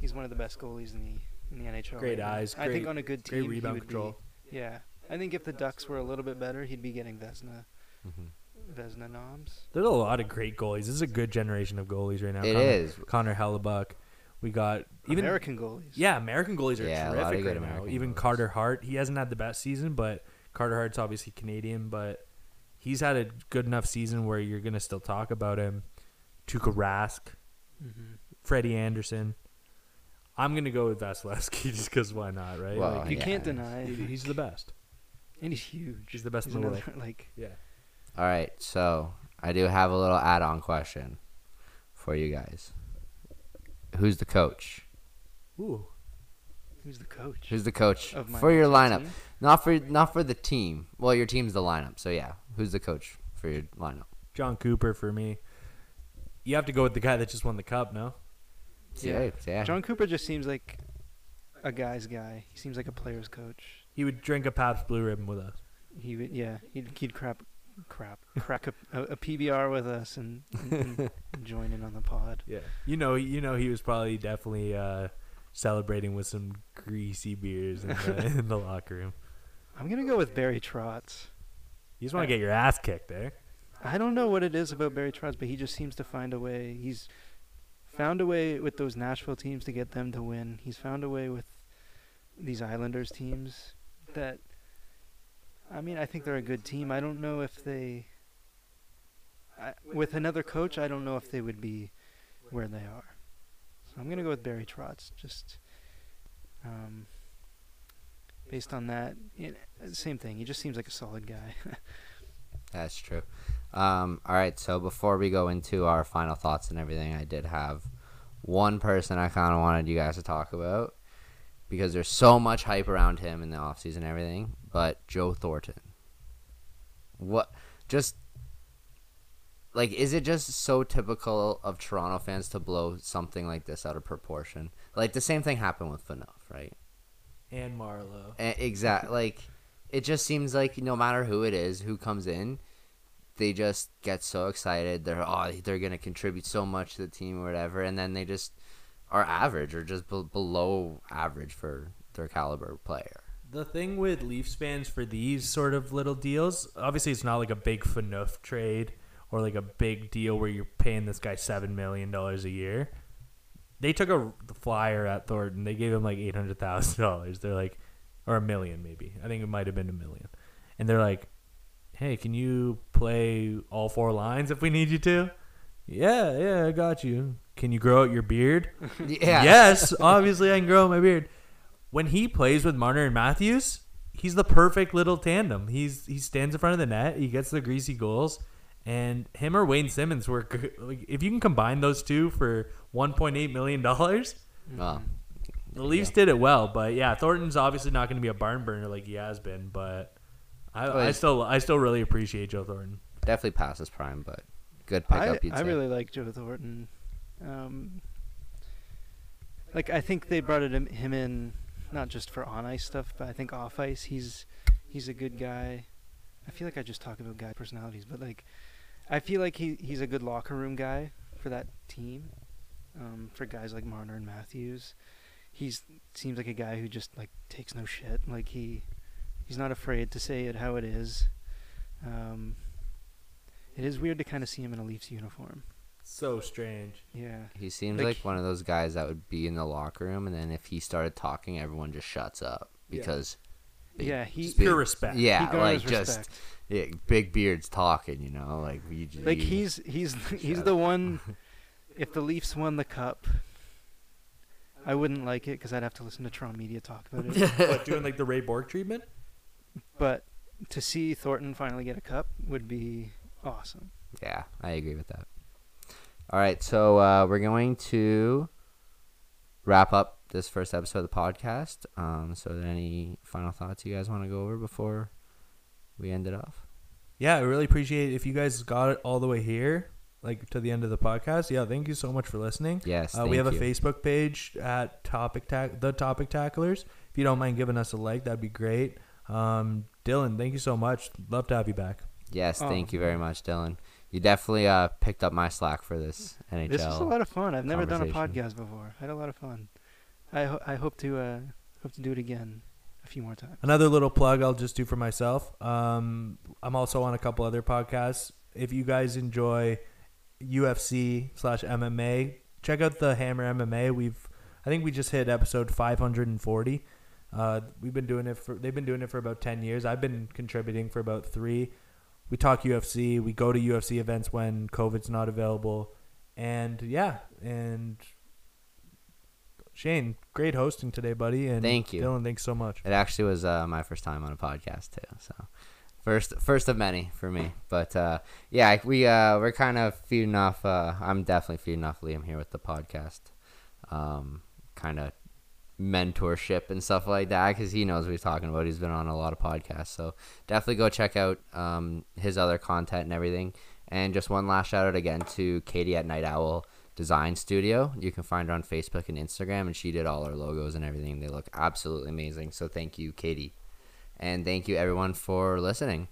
he's one of the best goalies in the in the NHL. Great right now. eyes, I think great- on a good Great team he rebound would control. be. Yeah, I think if the Ducks were a little bit better, he'd be getting Vezina Mhm. Vezina noms. There's a lot of great goalies. This is a good generation of goalies right now. It Connor, is. Connor Hellebuyck. We got even American goalies. yeah, American goalies are Yeah, a lot of terrific good right now. American Even goalies. Carter Hart, he hasn't had the best season, but Carter Hart's obviously Canadian, but he's had a good enough season where you're gonna still talk about him. Tuukka Rask, hmm Freddie Andersen. I'm gonna go with Vasilevskiy just because why not, right? Well, Like, You yeah. can't deny it. he's the best. and he's huge. He's the best He's in the world. Like Yeah. All right. So I do have a little add-on question for you guys. Who's the coach? Ooh. who's the coach Who's the coach of my for your lineup? team? Not for not for the team. Well, your team's the lineup. So yeah, who's the coach for your lineup? Jon Cooper for me. You have to go with the guy that just won the cup, no? Yeah, yeah. Jon Cooper just seems like a guy's guy. He seems like a player's coach. He would drink a Pabst Blue Ribbon with us. He would, yeah, he'd, he'd crap, crap, crack a, a, a PBR with us and, and, and join in on the pod. Yeah. You know, you know, he was probably definitely uh, celebrating with some greasy beers in the, in the locker room. I'm gonna go with Barry Trotz. You just want to get your ass kicked there. I don't know what it is about Barry Trotz, but he just seems to find a way. He's found a way with those Nashville teams to get them to win. He's found a way with these Islanders teams that. I mean, I think they're a good team. I don't know if they. I, with another coach, I don't know if they would be where they are. So I'm gonna go with Barry Trotz. Just. Um, based on that, same thing. He just seems like a solid guy. That's true. Um, all right, so before we go into our final thoughts and everything, I did have one person I kind of wanted you guys to talk about because there's so much hype around him in the offseason and everything, but Joe Thornton. What just like is it just so typical of Toronto fans to blow something like this out of proportion? Like the same thing happened with Phaneuf, right? And Marleau. Eh, exactly. Like it just seems like no matter who it is who comes in, they just get so excited. They're oh they're gonna contribute so much to the team or whatever, and then they just are average or just be- below average for their caliber player. The thing with Leafs fans for these sort of little deals, obviously it's not like a big Phaneuf trade or like a big deal where you're paying this guy seven million dollars a year. They took a flyer at Thornton. They gave him like eight hundred thousand dollars. They're like, or a million maybe. I think it might have been a million. And they're like, "Hey, can you play all four lines if we need you to?" Yeah, yeah, I got you. Can you grow out your beard? Yeah. Yes, obviously I can grow my beard. When he plays with Marner and Matthews, he's the perfect little tandem. He's he stands in front of the net, he gets the greasy goals, and him or Wayne Simmonds work. Like, if you can combine those two for 1.8 million dollars, Well, the Leafs did it well. But yeah, Thornton's obviously not going to be a barn burner like he has been. But I, I still I still really appreciate Joe Thornton. definitely past his prime, but good I, pickup. I say. really like Joe Thornton. Um, like I think they brought him, him in not just for on ice stuff, but I think off ice he's he's a good guy. I feel like I just talk about guy personalities, but like I feel like he he's a good locker room guy for that team. Um, for guys like Marner and Matthews, he's seems like a guy who just like takes no shit. Like he he's not afraid to say it how it is. Um, it is weird to kind of see him in a Leafs uniform. So strange. Yeah. He seems Like- like one of those guys that would be in the locker room, and then if he started talking, everyone just shuts up Yeah. because. big- Yeah, he- just Pure respect. Yeah, He garners like just respect. yeah, big beards talking. You know, like you, like you- he's he's he's the up. one. If the Leafs won the cup, I wouldn't like it because I'd have to listen to Toronto media talk about it. what, doing like the Ray Bourque treatment? but to see Thornton finally get a cup would be awesome. Yeah, I agree with that. All right, so uh, we're going to wrap up this first episode of the podcast. Um, so, are there any final thoughts you guys want to go over before we end it off? Yeah, I really appreciate it. if you guys got it all the way here, like to the end of the podcast. Yeah, thank you so much for listening. Yes, Uh, we have thank a. Facebook page at Topic Tack, the Topic Tacklers. If you don't mind giving us a like, that'd be great. Um, Dylan, thank you so much. Love to have you back. Yes, Oh, thank you very much, Dylan. You definitely uh, picked up my slack for this NHL. This was a lot of fun. I've never done a podcast before. I had a lot of fun. I ho- I hope to uh, hope to do it again a few more times. Another little plug I'll just do for myself. Um, I'm also on a couple other podcasts. If you guys enjoy UFC slash MMA, check out the Hammer MMA. We've I think we just hit episode 540. Uh, we've been doing it for they've been doing it for about 10 years. I've been contributing for about three. We talk UFC. We go to UFC events when COVID's not available, and yeah, and Shane, great hosting today, buddy. And Thank you. Dylan. Thanks so much. It actually was uh, my first time on a podcast too. So first, first of many for me. But uh, yeah, we uh, we're kind of feeding off. Uh, I'm definitely feeding off Liam here with the podcast, um, kind of mentorship and stuff like that because he knows what he's talking about. He's been on a lot of podcasts, so definitely go check out um, his other content and everything. And just one last shout out again to Katie at Night Owl Design Studio. You can find her on Facebook and Instagram, and she did all our logos and everything. They look absolutely amazing. So thank you, Katie. And thank you, everyone, for listening.